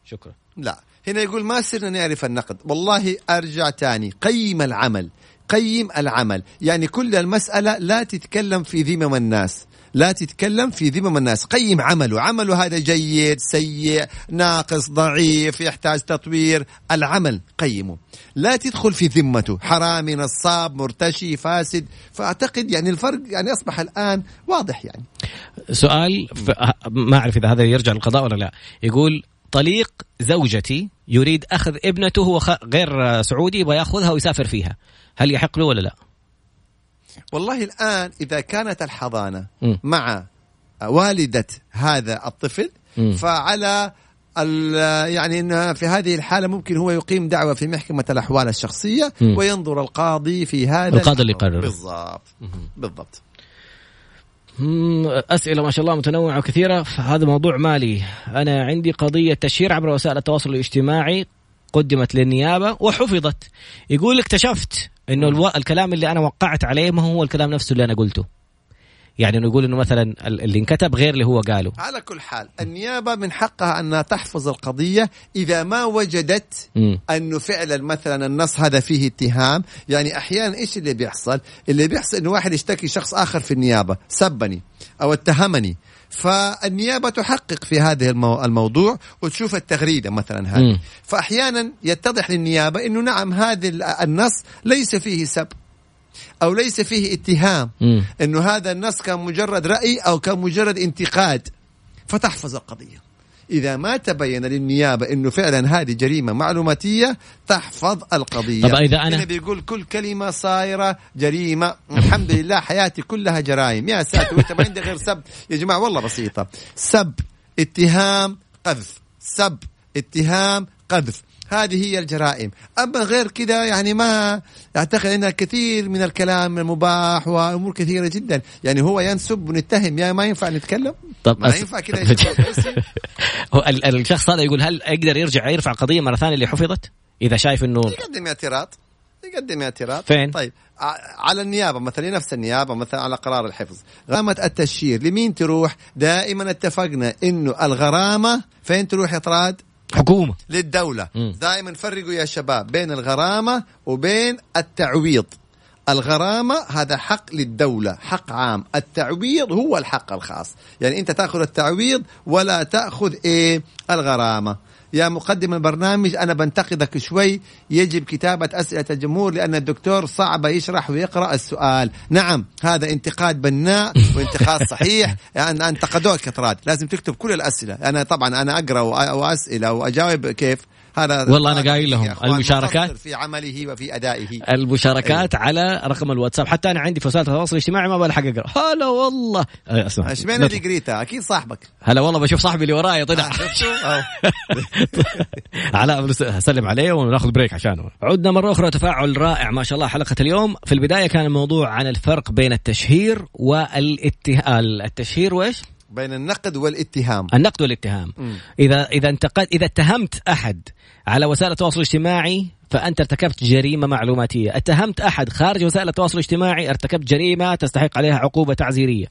[SPEAKER 1] شكرا.
[SPEAKER 2] لا. هنا يقول ما صرنا نعرف النقد. والله أرجع تاني. قيم العمل. قيم العمل. يعني كل المسألة لا تتكلم في ذمم الناس. لا تتكلم في ذمم الناس. قيم عمله. عمله هذا جيد سيء ناقص ضعيف يحتاج تطوير. العمل قيمه. لا تدخل في ذمته. حرامي نصاب مرتشي فاسد. فأعتقد يعني الفرق يعني أصبح الآن واضح يعني.
[SPEAKER 1] سؤال ما أعرف إذا هذا يرجع للقضاء ولا لا. يقول طليق زوجتي يريد أخذ ابنته غير سعودي يبغى ياخذها ويسافر فيها. هل يحق له ولا لا؟
[SPEAKER 2] والله الآن إذا كانت الحضانة م. مع والدة هذا الطفل م. فعلى يعني إن في هذه الحالة ممكن هو يقيم دعوة في محكمة الأحوال الشخصية م. وينظر القاضي في هذا
[SPEAKER 1] القاضي اللي يقرر
[SPEAKER 2] بالضبط. بالضبط.
[SPEAKER 1] أسئلة ما شاء الله متنوعة وكثيرة. هذا موضوع مالي. أنا عندي قضية تشهير عبر وسائل التواصل الاجتماعي قدمت للنيابة وحفظت. يقول اكتشفت إنه ألو... الكلام اللي أنا وقعت عليه ما هو الكلام نفسه اللي أنا قلته. يعني انه يقول إنه مثلا اللي انكتب غير اللي هو قاله.
[SPEAKER 2] على كل حال النيابة من حقها انها تحفظ القضية إذا ما وجدت. انه فعلا مثلا النص هذا فيه اتهام. يعني أحيانا إيش اللي بيحصل؟ اللي بيحصل إنه واحد يشتكي شخص آخر في النيابة سبني أو اتهمني. فالنيابة تحقق في هذه المو... الموضوع وتشوف التغريدة مثلا هذه
[SPEAKER 1] مم.
[SPEAKER 2] فأحيانا يتضح للنيابة أنه نعم هذا ال- النص ليس فيه سب أو ليس فيه اتهام. أنه هذا النص كان مجرد رأي أو كان مجرد انتقاد فتحفظ القضية إذا ما تبين للنيابة أنه فعلا هذه جريمة معلوماتية تحفظ القضية.
[SPEAKER 1] طب إذا أنا-
[SPEAKER 2] بيقول كل كلمة صايرة جريمة. الحمد لله حياتي كلها جرائم. يا ساتر وإنت ما عندك غير سب. يا جماعة والله بسيطة. سب اتهام قذف. سب اتهام قذف. هذه هي الجرائم. أما غير كذا يعني ما أعتقد أنها كثير من الكلام المباح وأمور كثيرة جدا. يعني هو ينسب ونتهم. يا ما ينفع نتكلم؟
[SPEAKER 1] طب
[SPEAKER 2] ما
[SPEAKER 1] أس-
[SPEAKER 2] ينفع كذا
[SPEAKER 1] الشخص هذا يقول هل يقدر يرجع يرفع قضية مرة ثانية اللي حفظت؟ إذا شايف إنه
[SPEAKER 2] يقدم اعتراض. يقدم اعتراض.
[SPEAKER 1] فين؟
[SPEAKER 2] طيب. على النيابة مثلا نفس النيابة مثلا على قرار الحفظ. غرامه التشهير لمين تروح؟ دائما اتفقنا إنه الغرامة. فين تروح يا للدولة.
[SPEAKER 1] مم.
[SPEAKER 2] دائما فرقوا يا شباب بين الغرامة وبين التعويض. الغرامة هذا حق للدولة حق عام. التعويض هو الحق الخاص. يعني أنت تأخذ التعويض ولا تأخذ إيه؟ الغرامة. يا مقدم البرنامج أنا بنتقدك شوي. يجب كتابة أسئلة الجمهور لأن الدكتور صعب يشرح ويقرأ السؤال. نعم هذا انتقاد بناء وانتقاد صحيح. يعني انتقدوك كثرات لازم تكتب كل الأسئلة. أنا طبعا أنا أقرأ وأ- وأسئلة وأجاوب كيف. هذا
[SPEAKER 1] والله أنا قايل لهم المشاركات-
[SPEAKER 2] في عمله وفي أدائه.
[SPEAKER 1] المشاركات على رقم الواتساب. حتى أنا عندي في وسائل التواصل الاجتماعي ما بلحق أقرأ. هلا والله. آه، اسمع
[SPEAKER 2] إيش بين اللي قريتها أكيد صاحبك.
[SPEAKER 1] هلا والله بشوف صاحبي اللي وراي طلع.
[SPEAKER 2] آه،؟ أو.
[SPEAKER 1] علاء هسلم عليه وناخذ بريك عشانه. عدنا مرة أخرى تفاعل رائع ما شاء الله حلقة اليوم. في البداية كان الموضوع عن الفرق بين التشهير والاتهام التشهير وإيش؟
[SPEAKER 2] بين النقد والاتهام.
[SPEAKER 1] النقد والاتهام.
[SPEAKER 2] مم.
[SPEAKER 1] إذا إذا انتقد إذا اتهمت أحد على وسائل التواصل الاجتماعي فأنت ارتكبت جريمة معلوماتية. اتهمت أحد خارج وسائل التواصل الاجتماعي ارتكبت جريمة تستحق عليها عقوبة تعزيرية.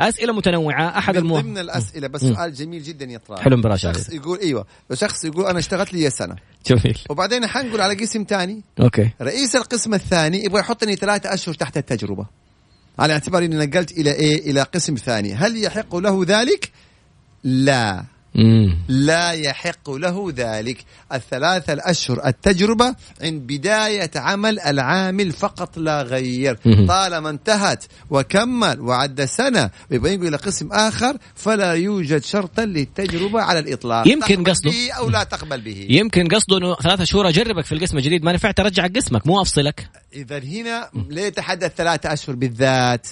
[SPEAKER 1] أسئلة متنوعة أحد
[SPEAKER 2] من
[SPEAKER 1] المو...
[SPEAKER 2] ضمن الأسئلة بس
[SPEAKER 1] مم.
[SPEAKER 2] سؤال جميل جدا طلال.
[SPEAKER 1] حلو براشا
[SPEAKER 2] شخص يقول إيوه. شخص يقول أنا اشتغلت لي سنة.
[SPEAKER 1] جميل.
[SPEAKER 2] وبعدين حنقول على قسم ثاني.
[SPEAKER 1] أوكي.
[SPEAKER 2] رئيس القسم الثاني يبغى يحطني ثلاثة أشهر تحت التجربة. على اعتبار إني نقلت إلى إيه؟ إلى قسم ثاني. هل يحق له ذلك؟ لا.
[SPEAKER 1] مم.
[SPEAKER 2] لا يحق له ذلك. الثلاثة الأشهر التجربة عند بداية عمل العامل فقط لا غير. طالما انتهت وكمل وعد سنة ويبغى إلى قسم آخر فلا يوجد شرطا للتجربة على الإطلاق.
[SPEAKER 1] يمكن قصده-
[SPEAKER 2] به أو لا تقبل به.
[SPEAKER 1] يمكن قصده إنه ثلاثة شهور أجربك في القسم الجديد. ما نفعت ارجع قسمك مو أفصلك.
[SPEAKER 2] إذا هنا ليه تحدث ثلاثة أشهر بالذات.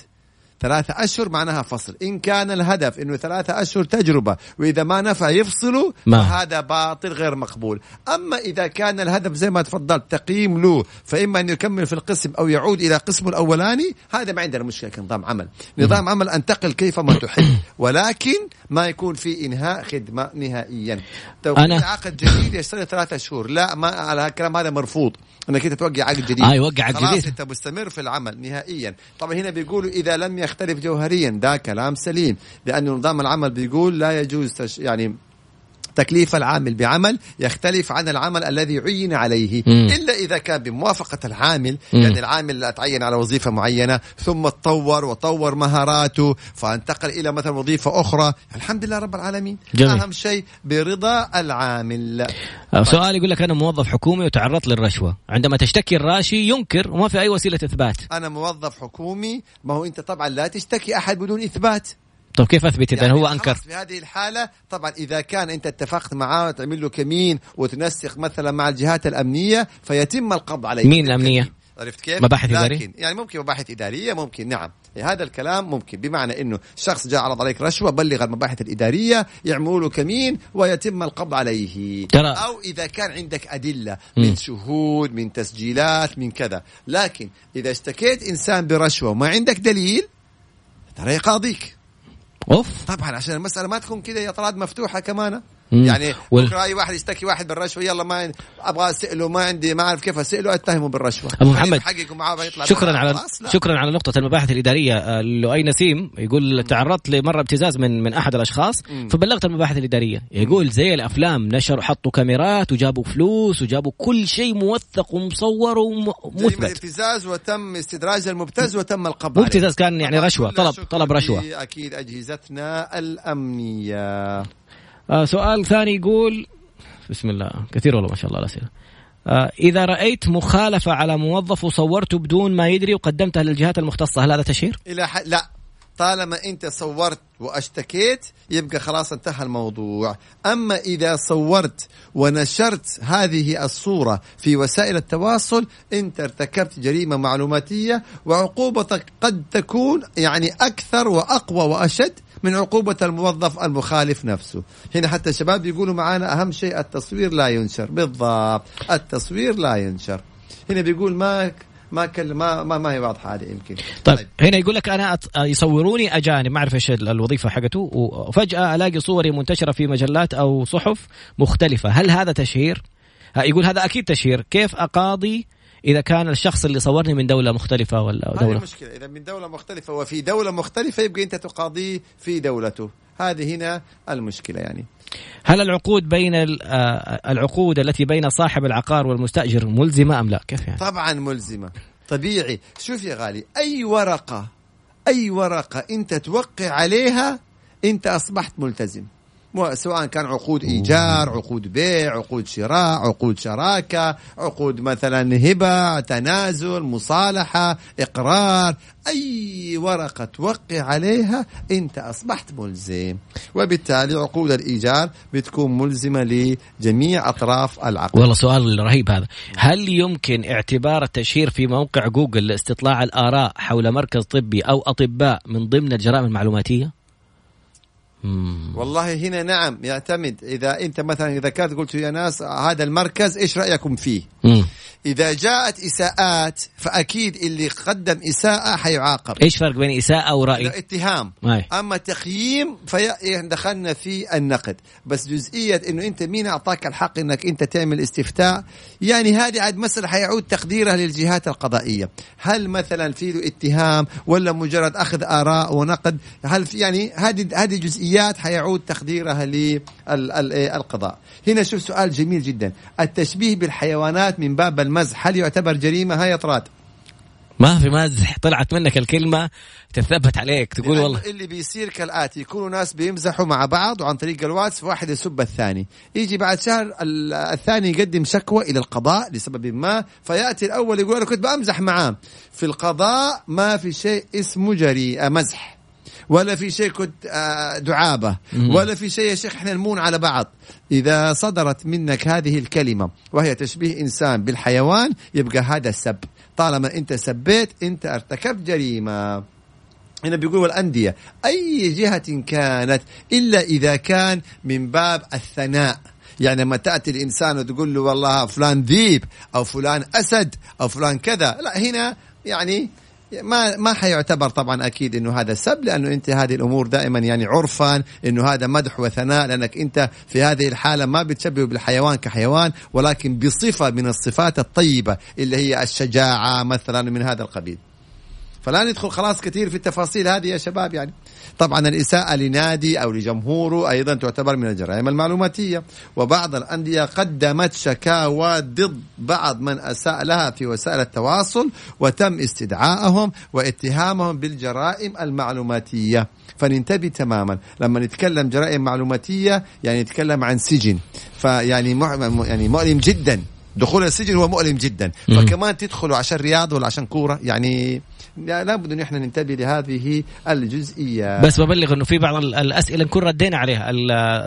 [SPEAKER 2] ثلاثة أشهر معناها فصل. إن كان الهدف أنه ثلاثة أشهر تجربة وإذا ما نفع يفصلوا
[SPEAKER 1] ما.
[SPEAKER 2] فهذا باطل غير مقبول. أما إذا كان الهدف زي ما تفضلت تقييم له فإما أن يكمل في القسم أو يعود إلى قسمه الأولاني هذا ما عندنا مشكلة كنظام عمل. نظام عمل أنتقل كيفما تحب ولكن ما يكون في إنهاء خدمة نهائيا.
[SPEAKER 1] أنا-
[SPEAKER 2] عقد جديد يشتغل ثلاثة شهور. لا ما على الكلام هذا مرفوض إنك أنت توقع عقد جديد.
[SPEAKER 1] آه، يوقع عقد
[SPEAKER 2] خلاص
[SPEAKER 1] جديد.
[SPEAKER 2] أنت مستمر في العمل نهائيا. طبعا هنا بيقولوا إذا لم يختلف جوهريا ده كلام سليم لأنه نظام العمل بيقول لا يجوز يعني تكليف العامل بعمل يختلف عن العمل الذي عين عليه
[SPEAKER 1] مم.
[SPEAKER 2] إلا إذا كان بموافقة العامل
[SPEAKER 1] مم.
[SPEAKER 2] يعني العامل أتعين على وظيفة معينة ثم تطور وطور مهاراته فانتقل إلى مثلا وظيفة أخرى الحمد لله رب العالمين
[SPEAKER 1] جميل.
[SPEAKER 2] أهم شيء برضا العامل
[SPEAKER 1] آه، سؤال يقول لك أنا موظف حكومي وتعرضت للرشوة عندما تشتكي الراشي ينكر وما في أي وسيلة إثبات
[SPEAKER 2] أنا موظف حكومي ما هو أنت طبعا لا تشتكي أحد بدون إثبات
[SPEAKER 1] طب كيف أثبت اذا
[SPEAKER 2] يعني
[SPEAKER 1] هو أنكر
[SPEAKER 2] في هذه الحالة طبعا إذا كان أنت اتفقت معاه تعمل له كمين وتنسق مثلا مع الجهات الأمنية فيتم القبض عليه
[SPEAKER 1] مين الأمنية؟
[SPEAKER 2] عرفت كيف؟
[SPEAKER 1] مباحث إدارية؟
[SPEAKER 2] يعني ممكن مباحث إدارية ممكن نعم هذا الكلام ممكن بمعنى إنه شخص جاء عرض عليك رشوة بلغ المباحث الإدارية يعملوا له كمين ويتم القبض عليه
[SPEAKER 1] ترى-
[SPEAKER 2] أو إذا كان عندك
[SPEAKER 1] أدلة.
[SPEAKER 2] من شهود من تسجيلات من كذا لكن إذا اشتكيت إنسان برشوة وما عندك دليل ترى يقاضيك
[SPEAKER 1] أوف.
[SPEAKER 2] طبعا عشان المسألة ما تكون كذا يا طراد مفتوحة كمان. يعني وال... بكره أي واحد يشتكي واحد بالرشوة يلا ما أبغى أسأله ما عندي ما أعرف كيف أسأله أتهمه بالرشوة.
[SPEAKER 1] أبو محمد شكرا على شكرا على نقطة المباحث الإدارية آه، لؤي نسيم. يقول تعرضت لمرة ابتزاز من من أحد الأشخاص مم. فبلغت المباحث الإدارية. يقول زي الأفلام نشروا حطوا كاميرات وجابوا فلوس وجابوا كل شيء موثق ومصور ومثبت.
[SPEAKER 2] ابتزاز وتم استدراج المبتز وتم القبض
[SPEAKER 1] مو ابتزاز كان يعني رشوة طلب طلب رشوة.
[SPEAKER 2] أكيد أجهزتنا الأمنية.
[SPEAKER 1] آه سؤال ثاني يقول بسم الله كثير والله ما شاء الله الأسئلة. آه إذا رأيت مخالفة على موظف وصورته بدون ما يدري وقدمتها للجهات المختصة هل هذا تشهير؟
[SPEAKER 2] إلى ح... لا. طالما أنت صورت وأشتكيت يبقى خلاص انتهى الموضوع. أما إذا صورت ونشرت هذه الصورة في وسائل التواصل أنت ارتكبت جريمة معلوماتية وعقوبتك قد تكون يعني أكثر وأقوى وأشد من عقوبة الموظف المخالف نفسه. هنا حتى الشباب يقولوا معانا أهم شيء التصوير لا ينشر. بالضبط. التصوير لا ينشر. هنا بيقول ما ما كل ما ما, ما هي واضحة هذه يمكن.
[SPEAKER 1] طيب, طيب هنا يقول لك أنا يصوروني أجانب. ما أعرف إيش الوظيفة حقته. وفجأة ألاقي صوري منتشرة في مجلات أو صحف مختلفة. هل هذا تشهير؟ يقول هذا أكيد تشهير. كيف أقاضي إذا كان الشخص اللي صورني من دولة مختلفة ولا دوله
[SPEAKER 2] مشكلة. إذا من دولة مختلفة وفي دولة مختلفة يبقى أنت تقاضيه في دولته. هذه هنا المشكلة يعني.
[SPEAKER 1] هل العقود بين آه، العقود التي بين صاحب العقار والمستأجر ملزمة أم لا؟ كيف يعني؟
[SPEAKER 2] طبعا ملزمة. طبيعي. شوف يا غالي أي ورقة أي ورقة أنت توقع عليها أنت أصبحت ملتزم. سواء كان عقود إيجار عقود بيع عقود شراء عقود شراكة عقود مثلا هبة تنازل مصالحة إقرار أي ورقة توقع عليها أنت أصبحت ملزم. وبالتالي عقود الإيجار بتكون ملزمة لجميع أطراف العقد.
[SPEAKER 1] والله سؤال رهيب هذا. هل يمكن اعتبار التشهير في موقع جوجل لاستطلاع الآراء حول مركز طبي أو أطباء من ضمن الجرائم المعلوماتية؟
[SPEAKER 2] والله هنا نعم يعتمد إذا أنت مثلا ذكرت قلت يا ناس هذا المركز إيش رأيكم فيه؟ مم. إذا جاءت إساءات فأكيد اللي قدم إساءة حيعاقب.
[SPEAKER 1] إيش فرق بين إساءة وراي؟
[SPEAKER 2] اتهام. ماي. أما تقييم فدخلنا في النقد. بس جزئية إنه أنت مين أعطاك الحق إنك أنت تعمل استفتاء؟ يعني هذه عاد مسألة حيعود تقديرها للجهات القضائية. هل مثلا في له اتهام ولا مجرد أخذ آراء ونقد؟ هل في يعني هذه هذه جزئيات حيعود تقديرها للقضاء هنا شوف سؤال جميل جدا. التشبيه بالحيوانات من باب المزح. هل يعتبر جريمة؟ هاي طراد.
[SPEAKER 1] ما في مزح. طلعت منك الكلمة تثبت عليك. تقول والله.
[SPEAKER 2] اللي بيصير كالآتي يكونوا ناس بيمزحوا مع بعض وعن طريق الواتس واحد يسب الثاني. يجي بعد شهر الثاني يقدم شكوى إلى القضاء لسبب ما فيأتي الأول يقول أنا كنت بأمزح معاه. في القضاء ما في شيء اسمه جريئة مزح. ولا في شيء كنت آه، دعابة ولا في شيء يا شيخ إحنا نمون على بعض. إذا صدرت منك هذه الكلمة وهي تشبيه إنسان بالحيوان يبقى هذا سب. طالما أنت سبيت أنت ارتكبت جريمة. هنا بيقول والأندية أي جهة كانت إلا إذا كان من باب الثناء. يعني لما تأتي الإنسان وتقول له والله فلان ذيب أو فلان أسد أو فلان كذا لا هنا يعني ما ما حيعتبر طبعا أكيد إنه هذا سب لأنه أنت هذه الأمور دائما يعني عرفا إنه هذا مدح وثناء لأنك أنت في هذه الحالة ما بتشبه بالحيوان كحيوان ولكن بصفة من الصفات الطيبة اللي هي الشجاعة مثلا من هذا القبيل. فلا ندخل خلاص كثير في التفاصيل هذه يا شباب يعني. طبعا الإساءة لنادي أو لجمهوره أيضا تعتبر من الجرائم المعلوماتية. وبعض الأندية قدمت شكاوى ضد بعض من أساء لها في وسائل التواصل وتم استدعائهم واتهامهم بالجرائم المعلوماتية. فننتبه تماما. لما نتكلم جرائم معلوماتية يعني نتكلم عن سجن. فيعني يعني مؤلم جدا. دخول السجن هو مؤلم جدا. فكمان تدخلوا عشان رياض ولا عشان كورة يعني لابد أن إحنا ننتبه لهذه الجزئية.
[SPEAKER 1] بس ببلغ إنه في بعض الأسئلة نكون ردينا عليها.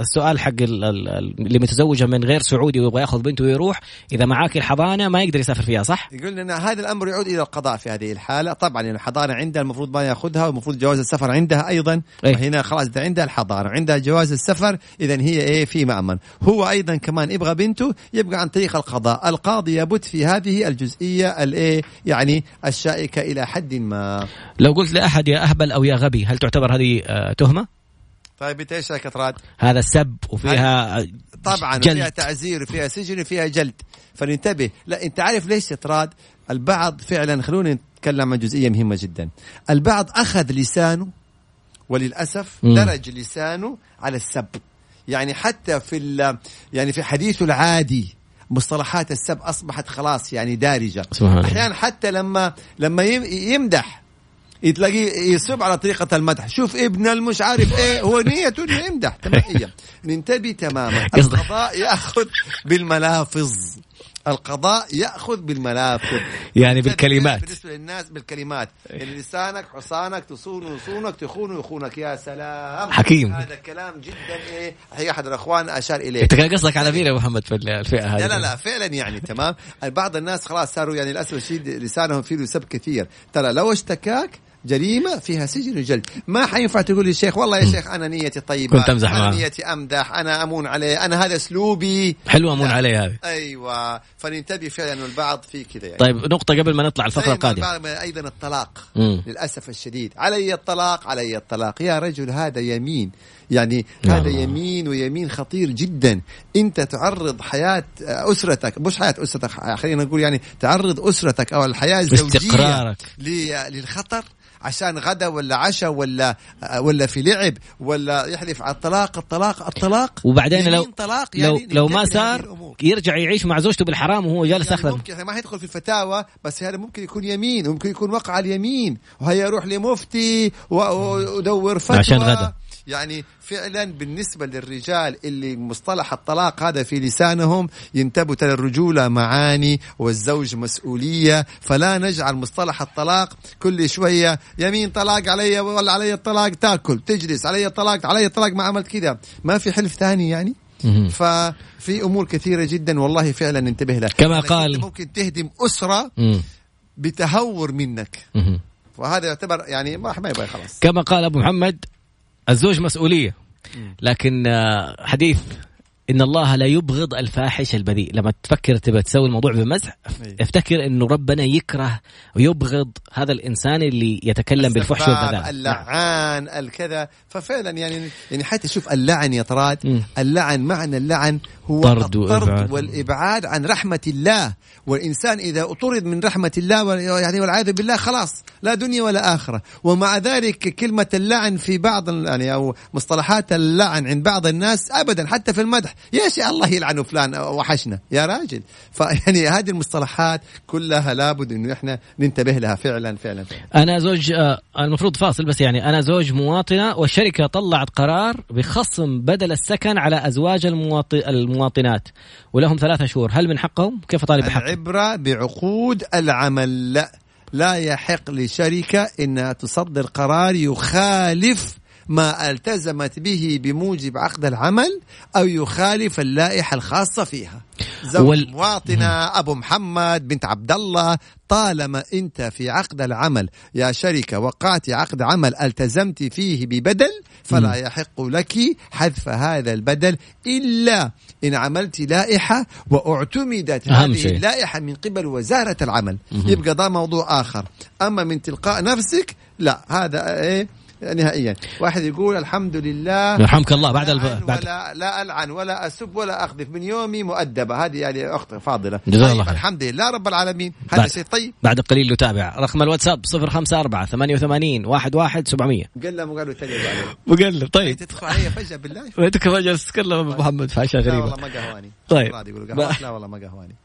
[SPEAKER 1] السؤال حق اللي متزوجة من غير سعودي ويبغى يأخذ بنته ويروح إذا معاك الحضانة ما يقدر يسافر فيها صح؟
[SPEAKER 2] يقول لنا هذا الأمر يعود إلى القضاء في هذه الحالة. طبعا الحضانة عندها المفروض ما يأخذها والمفروض جواز السفر عندها أيضا. إيه؟ هنا خلاص إذا عندها الحضانة عندها جواز السفر اذا هي إيه في مأمن. هو أيضا كمان يبغى بنته يبقى عن طريق القضاء. القاضي يبت في هذه الجزئية الايه يعني الشائكة إلى حد ما
[SPEAKER 1] لو قلت لأحد يا أهبل أو يا غبي هل تعتبر هذه آه، تهمة؟
[SPEAKER 2] طيب انت إيش راد؟
[SPEAKER 1] هذا سب وفيها
[SPEAKER 2] طبعا
[SPEAKER 1] جلد.
[SPEAKER 2] وفيها تعزير وفيها سجن وفيها جلد فننتبه لا أنت عارف ليش تراد البعض فعلا خلونا نتكلم عن جزئية مهمة جدا البعض أخذ لسانه وللأسف
[SPEAKER 1] مم.
[SPEAKER 2] درج لسانه على السب يعني حتى في يعني في حديثه العادي مصطلحات السب أصبحت خلاص يعني دارجة.
[SPEAKER 1] سبحان.
[SPEAKER 2] أحيانا حتى لما لما يم- يمدح تلاقيه يسب على طريقة المدح. شوف ابن المش عارف إيه هو نيته إنه يمدح. تمام. ننتبه تماما. القضاء يأخذ بالملافظ. القضاء يأخذ بالملافظ
[SPEAKER 1] يعني بالكلمات.
[SPEAKER 2] بالنسبة للناس بالكلمات. يعني لسانك حصانك تصون يصونك تخون يخونك يا سلام.
[SPEAKER 1] حكيم.
[SPEAKER 2] هذا كلام جدا إيه. هي أحد الأخوان أشار إليه.
[SPEAKER 1] أنت كان قصدك على مين يا محمد في الفئه هذه
[SPEAKER 2] لا لا لا فعلا يعني تمام. بعض الناس خلاص صاروا يعني للأسف الشديد لسانهم فيه سب كثير. ترى لو اشتكاك جريمة فيها سجن وجلد. ما حينفع تقول للشيخ والله يا شيخ أنا نيتي طيبة
[SPEAKER 1] كنت أمزح
[SPEAKER 2] أنا
[SPEAKER 1] معه.
[SPEAKER 2] نيتي أمدح أنا أمون عليه أنا هذا أسلوبي.
[SPEAKER 1] حلوة
[SPEAKER 2] أمون.
[SPEAKER 1] عليه هذه.
[SPEAKER 2] أيوة. فننتبه فعلا إنه البعض في كذا يعني.
[SPEAKER 1] طيب نقطة قبل ما نطلع الفقره
[SPEAKER 2] القادمة. أيضا الطلاق.
[SPEAKER 1] مم.
[SPEAKER 2] للأسف الشديد. علي الطلاق علي الطلاق. يا رجل هذا يمين. يعني
[SPEAKER 1] يا
[SPEAKER 2] هذا. يمين ويمين خطير جدا انت تعرض حياة أسرتك مش حياة أسرتك خلينا نقول يعني تعرض أسرتك أو
[SPEAKER 1] استقرارك.
[SPEAKER 2] ل- للخطر عشان غدا ولا عشاء ولا ولا في لعب ولا يحلف على الطلاق الطلاق الطلاق
[SPEAKER 1] وبعدين لو
[SPEAKER 2] طلاق
[SPEAKER 1] لو
[SPEAKER 2] يعني
[SPEAKER 1] لو ما
[SPEAKER 2] ننتبه لهذه
[SPEAKER 1] صار. يرجع يعيش مع زوجته بالحرام وهو جالس
[SPEAKER 2] يعني ممكن إحنا ما حندخل في الفتاوى بس هذا ممكن يكون يمين وممكن يكون وقع على اليمين وهي يروح لمفتي ودور فتوى
[SPEAKER 1] عشان غدا.
[SPEAKER 2] يعني فعلا بالنسبة للرجال اللي مصطلح الطلاق هذا في لسانهم ينتبهوا ترى الرجولة معاني والزوج مسؤولية فلا نجعل مصطلح الطلاق كل شوية يمين طلاق علي ولا علي الطلاق تاكل تجلس علي الطلاق علي الطلاق ما عملت كذا ما في حلف ثاني يعني. ففي أمور كثيرة جدا والله فعلا ننتبه لها
[SPEAKER 1] كما قال-
[SPEAKER 2] ممكن تهدم
[SPEAKER 1] أسرة.
[SPEAKER 2] بتهور منك. وهذا يعتبر يعني ما ما يبغى خلاص
[SPEAKER 1] كما قال أبو محمد الزوج مسؤولية لكن آه، حديث إن الله لا يبغض الفاحش البذيء لما تفكر تبى تسوي الموضوع بمزح
[SPEAKER 2] أي.
[SPEAKER 1] افتكر إنه ربنا يكره ويبغض هذا الإنسان اللي يتكلم بالفحش والبذاء.
[SPEAKER 2] اللعان الكذا ففعلا يعني يعني حتى شوف اللعن يا طراد. اللعن معنى اللعن هو
[SPEAKER 1] طرد
[SPEAKER 2] الطرد
[SPEAKER 1] وإبعاد.
[SPEAKER 2] والإبعاد عن رحمة الله. والإنسان إذا طرد من رحمة الله يعني والعياذ بالله خلاص لا دنيا ولا آخرة. ومع ذلك كلمة اللعن في بعض يعني أو مصطلحات اللعن عند بعض الناس ابدا حتى في المدح. يا شيخ الله يلعن فلان وحشنا. يا راجل. فيعني هذه المصطلحات كلها لابد إنه إحنا ننتبه لها فعلا فعلا, فعلا.
[SPEAKER 1] أنا زوج آه، المفروض فاصل بس يعني. أنا زوج مواطنة والشركة طلعت قرار بخصم بدل السكن على أزواج المواطن المواطنات. ولهم ثلاثة شهور. هل من حقهم؟ كيف اطالب بحق
[SPEAKER 2] العبرة بعقود العمل. لا. لا يحق لشركة إنها تصدر قرار يخالف ما التزمت به بموجب عقد العمل أو يخالف اللائحة الخاصة فيها. زوج
[SPEAKER 1] وال-.
[SPEAKER 2] مواطنة أبو محمد بنت عبد الله طالما أنت في عقد العمل يا شركه وقعت عقد عمل التزمت فيه ببدل فلا يحق لك حذف هذا البدل إلا إن عملت لائحة واعتمدت هذه
[SPEAKER 1] شيء.
[SPEAKER 2] اللائحة من قبل وزارة العمل يبقى ده موضوع آخر أما من تلقاء نفسك لا هذا إيه نهائيا. واحد يقول الحمد لله.
[SPEAKER 1] يرحمك الله. بعد
[SPEAKER 2] لا
[SPEAKER 1] الف... بعد
[SPEAKER 2] ولا لا ألعن ولا أسب ولا أخذف. من يومي مؤدبة. هذه يعني أخت فاضلة.
[SPEAKER 1] جزاه
[SPEAKER 2] طيب
[SPEAKER 1] الله خير.
[SPEAKER 2] الحمد لله رب العالمين. هذا شيء طيب.
[SPEAKER 1] بعد قليل نتابع. رقم الواتساب 054 88 11 700
[SPEAKER 2] قال له قالوا تلي
[SPEAKER 1] مقلب طيب.
[SPEAKER 2] تدخل علي فجأة بالله؟
[SPEAKER 1] ويتك فجأة. تتكلم أبو محمد في اشياء
[SPEAKER 2] لا
[SPEAKER 1] غريبة.
[SPEAKER 2] والله ما قهواني.
[SPEAKER 1] طيب.
[SPEAKER 2] لا والله ما قهواني.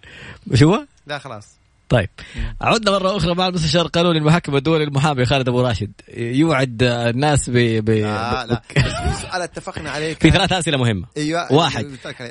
[SPEAKER 1] شو؟ هو؟
[SPEAKER 2] لا خلاص.
[SPEAKER 1] طيب. عدنا مرة أخرى مع المستشار القانوني المحكم الدولي المحامي خالد أبو راشد. يوعد الناس ب, ب...
[SPEAKER 2] لا لا اتفقنا عليه
[SPEAKER 1] في ثلاث أسئلة مهمة.
[SPEAKER 2] أيوه
[SPEAKER 1] واحد.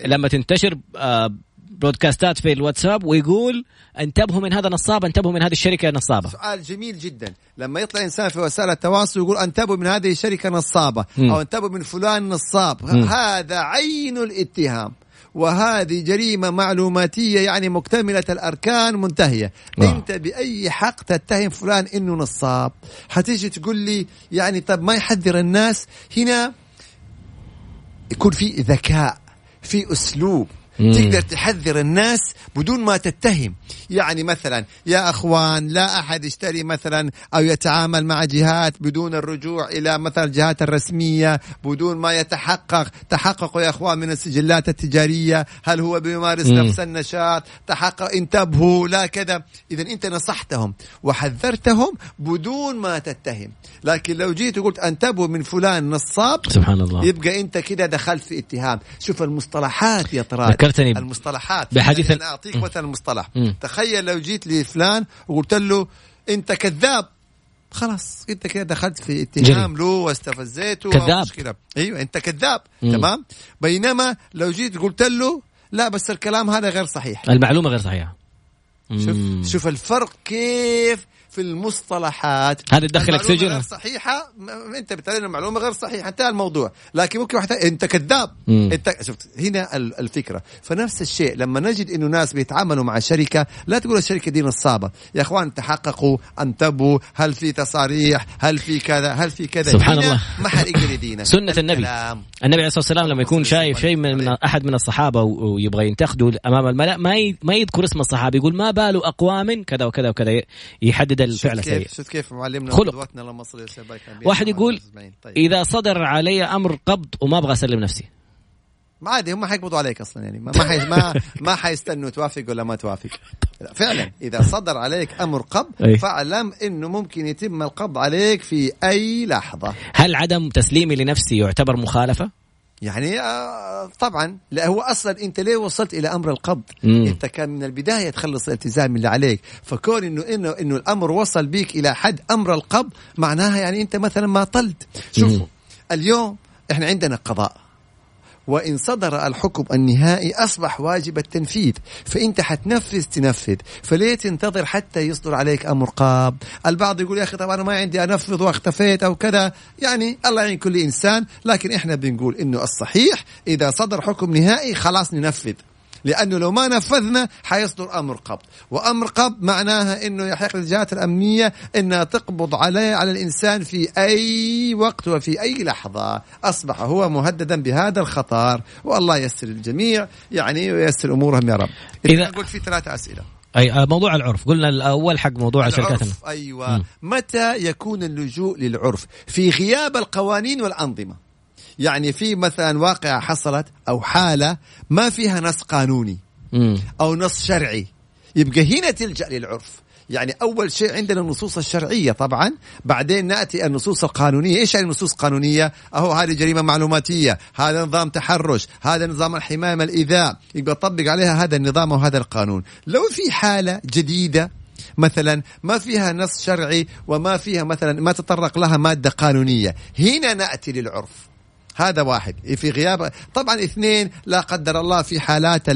[SPEAKER 1] لما تنتشر آه، برودكاستات في الواتساب ويقول انتبهوا من هذا نصاب انتبهوا من هذه الشركة نصابة.
[SPEAKER 2] سؤال جميل جدا. لما يطلع انسان في وسائل التواصل يقول انتبهوا من هذه الشركة نصابة.
[SPEAKER 1] مم.
[SPEAKER 2] أو انتبهوا من فلان نصاب.
[SPEAKER 1] مم.
[SPEAKER 2] هذا عين الاتهام. وهذه جريمة معلوماتية يعني مكتملة الأركان منتهية.
[SPEAKER 1] آه.
[SPEAKER 2] أنت بأي حق تتهم فلان إنه نصاب؟ حتيجي تقول لي يعني طب ما يحذر الناس؟ هنا يكون في ذكاء في أسلوب. مم. تقدر تحذر الناس بدون ما تتهم. يعني مثلا يا أخوان لا أحد يشتري مثلا أو يتعامل مع جهات بدون الرجوع إلى مثلا الجهات الرسمية بدون ما يتحقق. تحققوا يا أخوان من السجلات التجارية. هل هو بيمارس مم. نفس النشاط؟ تحقق انتبهوا لا كذا. اذا أنت نصحتهم وحذرتهم بدون ما تتهم. لكن لو جيت وقلت انتبهوا من فلان نصاب
[SPEAKER 1] سبحان الله.
[SPEAKER 2] يبقى أنت كده دخلت في اتهام. شوف المصطلحات يا طراد
[SPEAKER 1] ذكرتني
[SPEAKER 2] المصطلحات.
[SPEAKER 1] بحديث
[SPEAKER 2] يعني أنا أعطيك مثلا مصطلح تخيل لو جيت لفلان وقلت له أنت كذاب. خلاص أنت كده دخلت في اتهام له واستفزيته
[SPEAKER 1] كذاب.
[SPEAKER 2] مشكلة. أيوه أنت كذاب. مم. تمام؟ بينما لو جيت قلت له لا بس الكلام هذا غير صحيح.
[SPEAKER 1] المعلومة غير صحيحة.
[SPEAKER 2] شوف شوف الفرق كيف في المصطلحات.
[SPEAKER 1] هذا تدخلك سجن
[SPEAKER 2] غير صحيحة. انت بتعلن المعلومة غير صحيحة. انتهى الموضوع. لكن ممكن واحد انت كذاب. انت شفت؟ هنا الفكرة. فنفس الشيء لما نجد إنه ناس بيتعاملوا مع شركة لا تقول الشركة دي نصابة. يا إخوان تحققوا أنتبهوا. هل في تصاريح؟ هل في كذا؟ هل في كذا؟
[SPEAKER 1] سبحان الله.
[SPEAKER 2] ما حد يقدر يدينك.
[SPEAKER 1] سنة النبي. النبي عليه الصلاة والسلام لما يكون شايف شيء من, من أحد من الصحابة ويبغى ينتقده أمام الملأ ما ما يذكر اسم الصحابي. يقول ما بال أقوام كذا وكذا وكذا. يحدد الفعل السيء
[SPEAKER 2] شفت كيف معلمنا
[SPEAKER 1] خلق. واحد يقول طيب. إذا صدر علي أمر قبض وما أبغى أسلم نفسي.
[SPEAKER 2] ما عادي هم حيقبضوا عليك أصلا يعني. ما حي ما ما حيستنوا توافق ولا ما توافق. فعلا إذا صدر عليك أمر قبض فاعلم إنه ممكن يتم القبض عليك في أي لحظة.
[SPEAKER 1] هل عدم تسليمي لنفسي يعتبر مخالفة؟
[SPEAKER 2] يعني آه طبعا لا هو أصلا أنت ليه وصلت إلى أمر القبض؟ مم. أنت كان من البداية تخلص الالتزام اللي عليك. فكون إنه إنه إنه الأمر وصل بيك إلى حد أمر القبض معناها يعني أنت مثلا ما طلت. شوفوا اليوم إحنا عندنا قضاء. وإن صدر الحكم النهائي أصبح واجب التنفيذ فأنت حتنفذ تنفذ فليه تنتظر حتى يصدر عليك أمر قاب. البعض يقول يا أخي طبعا أنا ما عندي أنفذ واختفيت أو كذا. يعني الله يعين كل إنسان لكن إحنا بنقول إنه الصحيح إذا صدر حكم نهائي خلاص ننفذ. لأنه لو ما نفذنا حيصدر أمر قبض. وأمر قبض معناها إنه يحق للجهات الأمنية إنها تقبض عليه على الإنسان في أي وقت وفي أي لحظة. أصبح هو مهددا بهذا الخطر والله يسر الجميع يعني ويسر أمورهم يا رب. إذا قلت في ثلاثة أسئلة.
[SPEAKER 1] أي آه، موضوع العرف. قلنا الأول حق موضوع الشركات
[SPEAKER 2] أيوه. م. متى يكون اللجوء للعرف؟ في غياب القوانين والأنظمة. يعني في مثلا واقعة حصلت أو حالة ما فيها نص قانوني أو نص شرعي. يبقى هنا تلجأ للعرف. يعني أول شيء عندنا النصوص الشرعية طبعا. بعدين نأتي النصوص القانونية. إيش يعني النصوص القانونية؟ أهو هذه جريمة معلوماتية. هذا نظام تحرش. هذا نظام الحماية من الإيذاء. يبقى طبق عليها هذا النظام وهذا القانون. لو في حالة جديدة مثلا ما فيها نص شرعي وما فيها مثلا ما تطرق لها مادة قانونية. هنا نأتي للعرف. هذا واحد. في غياب طبعا اثنين لا قدر الله في حالات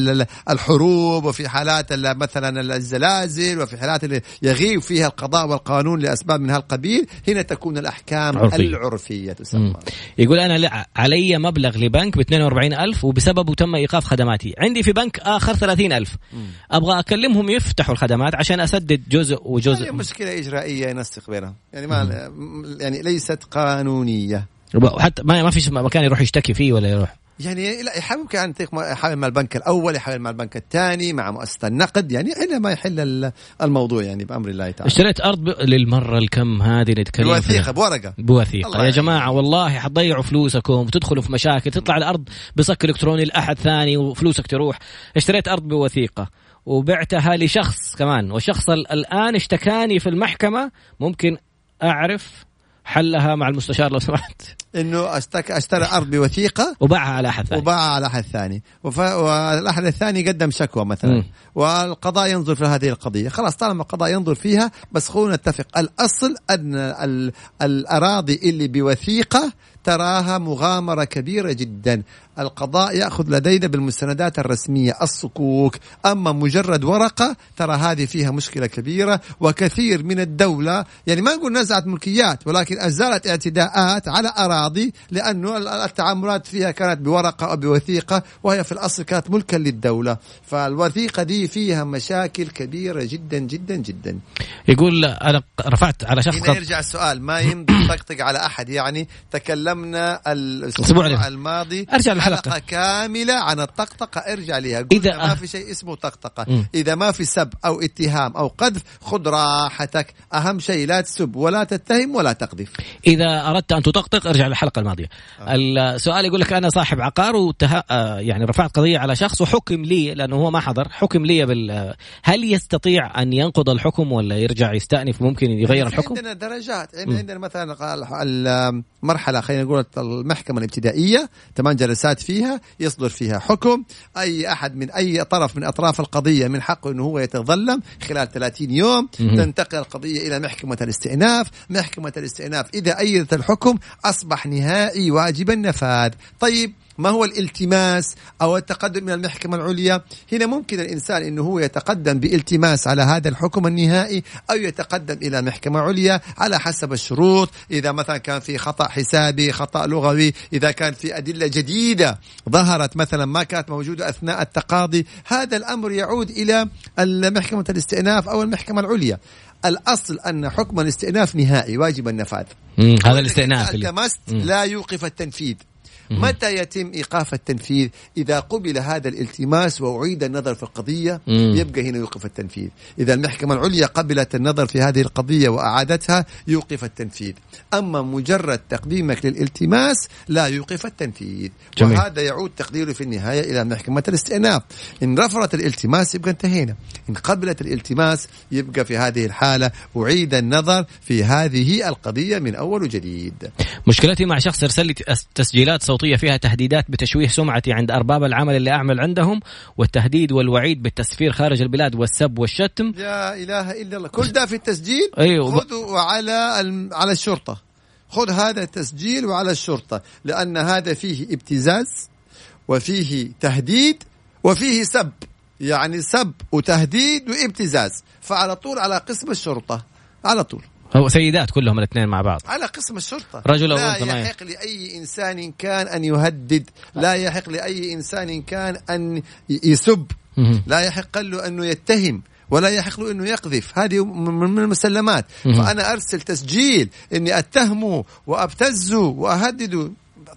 [SPEAKER 2] الحروب وفي حالات مثلا الزلازل وفي حالات اللي يغيب فيها القضاء والقانون لأسباب من هالقبيل. هنا تكون الأحكام عرفية. العرفية تسمى.
[SPEAKER 1] يقول أنا علي مبلغ لبنك ب 42000 وبسببه تم إيقاف خدماتي. عندي في بنك آخر 30000 أبغى أكلمهم يفتحوا الخدمات عشان أسدد جزء وجزء.
[SPEAKER 2] هي مشكلة إجرائية ينسق بينها يعني ما يعني ليست قانونية.
[SPEAKER 1] حتى ما ما فيش مكان يروح يشتكي فيه ولا يروح.
[SPEAKER 2] يعني لا يحاول كان يحاول مع البنك الأول يحاول مع البنك الثاني مع مؤسسة النقد يعني إلى ما يحل الموضوع يعني بأمر الله تعالى.
[SPEAKER 1] اشتريت أرض ب... للمرة الكم هذه نتكلم
[SPEAKER 2] بوثيقة بورقة.
[SPEAKER 1] بوثيقة. يا جماعة والله حتضيعوا فلوسكم وتدخلوا في مشاكل تطلع الأرض بصك إلكتروني لأحد ثاني وفلوسك تروح. اشتريت أرض بوثيقة وبعتها لشخص كمان والشخص الآن اشتكاني في المحكمة ممكن أعرف حلها مع المستشار لو سمحت.
[SPEAKER 2] إنه أشترى أرض بوثيقة
[SPEAKER 1] وباعها على أحد ثاني.
[SPEAKER 2] وباعها على أحد ثاني. وف... والأحد الثاني قدم شكوى مثلا. م. والقضاء ينظر في هذه القضية. خلاص طالما القضاء ينظر فيها بس خلونا نتفق. الأصل أن ال... الأراضي اللي بوثيقة تراها مغامرة كبيرة جدا. القضاء يأخذ لدينا بالمستندات الرسمية الصكوك. أما مجرد ورقة ترى هذه فيها مشكلة كبيرة وكثير من الدولة يعني ما نقول نزعت ملكيات ولكن أزالت اعتداءات على أراضي لأنه التعاملات فيها كانت بورقة أو بوثيقة وهي في الأصل كانت ملكا للدولة. فالوثيقة دي فيها مشاكل كبيرة جدا جدا جدا.
[SPEAKER 1] يقول أنا رفعت على شخص
[SPEAKER 2] هنا يرجع السؤال ما يمضي طقطق على أحد يعني تكلم قدمنا الأسبوع الماضي
[SPEAKER 1] أرجع الحلقة
[SPEAKER 2] حلقة كاملة عن الطقطقة. ارجع لها إذا ما في شيء اسمه طقطقة. م. إذا ما في سب أو اتهام أو قذف خذ راحتك. أهم شيء لا تسب ولا تتهم ولا تقذف.
[SPEAKER 1] إذا أردت أن تطقطق ارجع للحلقة الماضية. آه. السؤال يقول لك أنا صاحب عقار وته... آه، يعني رفعت قضية على شخص وحكم لي لأنه هو ما حضر حكم لي بال هل يستطيع أن ينقض الحكم ولا يرجع يستأنف؟ ممكن يغير الحكم؟
[SPEAKER 2] عندنا درجات. عندنا مثلا المرحله خلينا نقول المحكمة الابتدائية ثمان جلسات فيها يصدر فيها حكم. أي أحد من أي طرف من أطراف القضية من حقه إنه هو يتظلم خلال 30 يوم. تنتقل القضية إلى محكمة الاستئناف. محكمة الاستئناف إذا أيدت الحكم أصبح نهائي واجب النفاذ. طيب ما هو الالتماس أو التقدم من المحكمة العليا؟ هنا ممكن الإنسان إنه هو يتقدم بالتماس على هذا الحكم النهائي أو يتقدم إلى محكمة عليا على حسب الشروط. إذا مثلا كان في خطأ حسابي خطأ لغوي إذا كان في أدلة جديدة ظهرت مثلا ما كانت موجودة أثناء التقاضي هذا الأمر يعود إلى محكمه الاستئناف أو المحكمة العليا. الأصل أن حكم الاستئناف نهائي واجب النفاذ.
[SPEAKER 1] هذا الاستئناف
[SPEAKER 2] التمست لا يوقف التنفيذ. متى يتم إيقاف التنفيذ؟ إذا قبل هذا الالتماس وأعيد النظر في القضية يبقى هنا يوقف التنفيذ. إذا المحكمة العليا قبلت النظر في هذه القضية وأعادتها يوقف التنفيذ. أما مجرد تقديمك للالتماس لا يوقف التنفيذ. جميل. وهذا يعود تقديره في النهاية إلى محكمة الاستئناف. إن رفضت الالتماس يبقى انتهينا. إن قبلت الالتماس يبقى في هذه الحالة أعيد النظر في هذه القضية من أول وجديد.
[SPEAKER 1] مشكلتي مع شخص ارسل لي تسجيلات صوتية. صوتية فيها تهديدات بتشويه سمعتي عند أرباب العمل اللي أعمل عندهم والتهديد والوعيد بالتسفير خارج البلاد والسب والشتم.
[SPEAKER 2] لا إله إلا الله. كل ده في التسجيل أيوه خذوا على على الشرطة. خذ هذا التسجيل وعلى الشرطة لأن هذا فيه ابتزاز وفيه تهديد وفيه سب. يعني سب وتهديد وابتزاز. فعلى طول على قسم الشرطة. على طول.
[SPEAKER 1] هو سيدات كلهم الاثنين مع بعض.
[SPEAKER 2] على قسم الشرطة.
[SPEAKER 1] رجل أو
[SPEAKER 2] لا يحق لأي إنسان كان أن يهدد. لا يحق لأي إنسان كان أن يسب. لا يحق له أنه يتهم ولا يحق له انه يقذف. هذه من المسلمات. فأنا أرسل تسجيل إني اتهمه وابتزه واهدده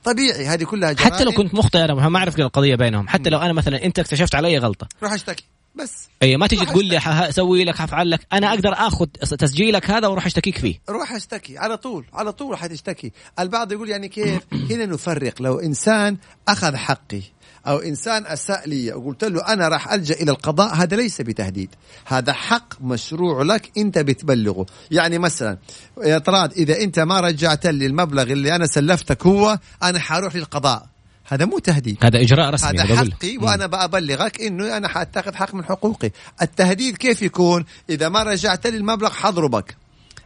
[SPEAKER 2] طبيعي هذه كلها
[SPEAKER 1] جرائم حتى لو كنت مخطئ أنا ما أعرف القضية بينهم. حتى لو أنا مثلا أنت اكتشفت علي غلطة.
[SPEAKER 2] روح اشتكي. بس.
[SPEAKER 1] اي ما تجي تقول لي أسوي لك حفعل لك. أنا أقدر آخذ تسجيلك هذا وأروح اشتكيك فيه.
[SPEAKER 2] روح أشتكي على طول على طول حتشتكي البعض يقول يعني كيف؟ هنا نفرق. لو إنسان أخذ حقي أو إنسان أساء لي وقلت له أنا راح ألجأ إلى القضاء هذا ليس بتهديد. هذا حق مشروع لك أنت بتبلغه. يعني مثلا يا طراد إذا أنت ما رجعت لي المبلغ اللي أنا سلفتك هو أنا حروح للقضاء. هذا مو تهديد.
[SPEAKER 1] هذا إجراء رسمي
[SPEAKER 2] هذا حقي وأنا بأبلغك إنه أنا حأتخذ حق من حقوقي. التهديد كيف يكون؟ إذا ما رجعت لي المبلغ حضربك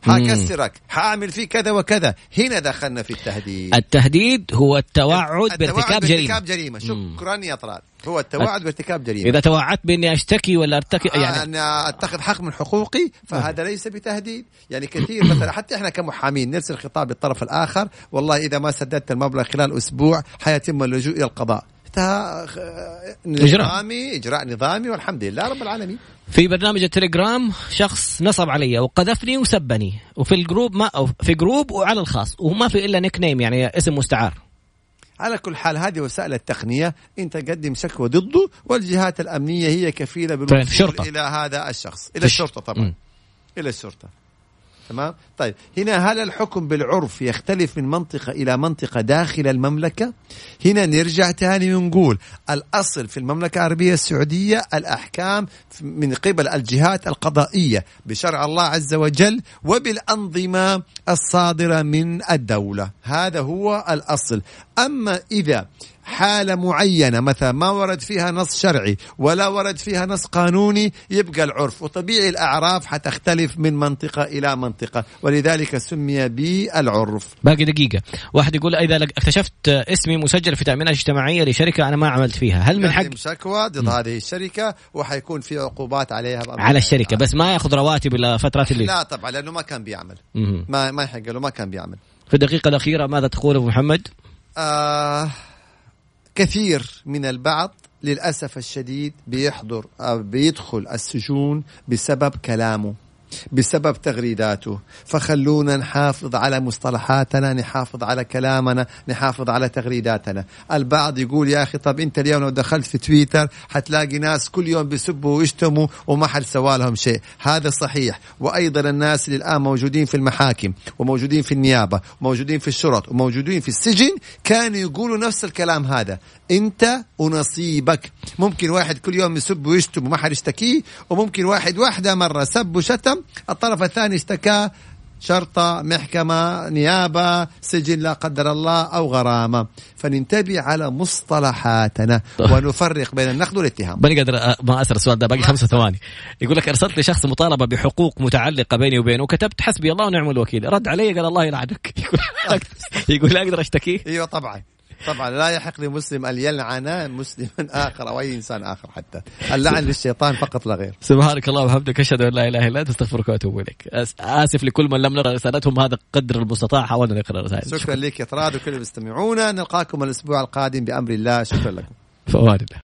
[SPEAKER 2] حكسرك حأعمل فيه كذا وكذا. هنا دخلنا في التهديد.
[SPEAKER 1] التهديد هو التوعد بارتكاب جريمة.
[SPEAKER 2] بارتكاب جريمة. شكرا يا طلال. هو التوعد بارتكاب جريمة.
[SPEAKER 1] إذا توعدت بإني أشتكي ولا أرتكب
[SPEAKER 2] آه يعني ان أتخذ حق من حقوقي فهذا آه. ليس بتهديد. يعني كثير مثلا حتى إحنا كمحامين نرسل خطاب للطرف الآخر والله إذا ما سددت المبلغ خلال أسبوع حيتم اللجوء إلى القضاء. نظامي إجراء نظامي والحمد لله رب العالمين.
[SPEAKER 1] في برنامج التليجرام شخص نصب علي وقذفني وسبني وفي ال group ما أو في group وعلى الخاص وما في إلا nickname يعني اسم مستعار.
[SPEAKER 2] على كل حال هذه وسائل التقنية أنت قدم شكوى ضده والجهات الأمنية هي كفيلة بالوصول إلى هذا الشخص. إلى الشرطة طبعا. م. إلى الشرطة. تمام؟ طيب هنا هل الحكم بالعرف يختلف من منطقة إلى منطقة داخل المملكة؟ هنا نرجع تاني ونقول الأصل في المملكة العربية السعودية الأحكام من قبل الجهات القضائية بشرع الله عز وجل وبالأنظمة الصادرة من الدولة. هذا هو الأصل. أما إذا حالة معينة مثلا ما ورد فيها نص شرعي ولا ورد فيها نص قانوني يبقى العرف. وطبيعي الأعراف حتختلف من منطقة إلى منطقة ولذلك سمي بالعرف.
[SPEAKER 1] باقي دقيقة. واحد يقول إذا اكتشفت اسمي مسجل في تأمينات اجتماعية لشركة أنا ما عملت فيها هل من حق؟
[SPEAKER 2] شكوى ضد هذه الشركة وحيكون في عقوبات عليها
[SPEAKER 1] على الشركة بس ما يأخذ رواتب إلى فترات اللي
[SPEAKER 2] لا طبعا لأنه ما كان بيعمل. ما ما يحق له ما كان بيعمل.
[SPEAKER 1] في الدقيقة الأخيرة ماذا تقول أبو محمد؟
[SPEAKER 2] آه كثير من البعض للأسف الشديد بيحضر أو بيدخل السجون بسبب كلامه. بسبب تغريداته. فخلونا نحافظ على مصطلحاتنا نحافظ على كلامنا نحافظ على تغريداتنا. البعض يقول يا أخي طب أنت اليوم لو دخلت في تويتر حتلاقي ناس كل يوم بيسبوا ويشتموا وما حد سوى لهم شيء. هذا صحيح. وأيضا الناس اللي الآن موجودين في المحاكم وموجودين في النيابة وموجودين في الشرط وموجودين في السجن كانوا يقولوا نفس الكلام هذا. انت ونصيبك. ممكن واحد كل يوم يسب ويشتم وما حد يشتكيه وممكن واحد واحدة مرة سب وشتم الطرف الثاني اشتكاه شرطة محكمة نيابة سجن لا قدر الله أو غرامة. فننتبه على مصطلحاتنا ونفرق بين النقد والاتهام.
[SPEAKER 1] ماني قادر ما اسال السؤال ده باقي خمسة ثواني. يقول لك أرسلت لشخص مطالبة بحقوق متعلقة بيني وبينه وكتبت حسبي الله ونعم الوكيل. رد علي قال الله يلعنك يقول يقول أقدر اشتكيه
[SPEAKER 2] أيوه طبعا. طبعا لا يحق لمسلم أن يلعن مسلما آخر أو أي إنسان آخر حتى. اللعن للشيطان فقط لا غير.
[SPEAKER 1] سبحانك اللهم وبحمدك أشهد أن لا إله إلا أنت أستغفرك وأتوب إليك. آسف لكل من لم نرى رسالتهم هذا قدر المستطاع حاولنا نقرأ رسائل.
[SPEAKER 2] شكرا لك يا طراد وكل المستمعون. نلقاكم الأسبوع القادم بأمر الله. شكرا لكم.
[SPEAKER 1] فوالد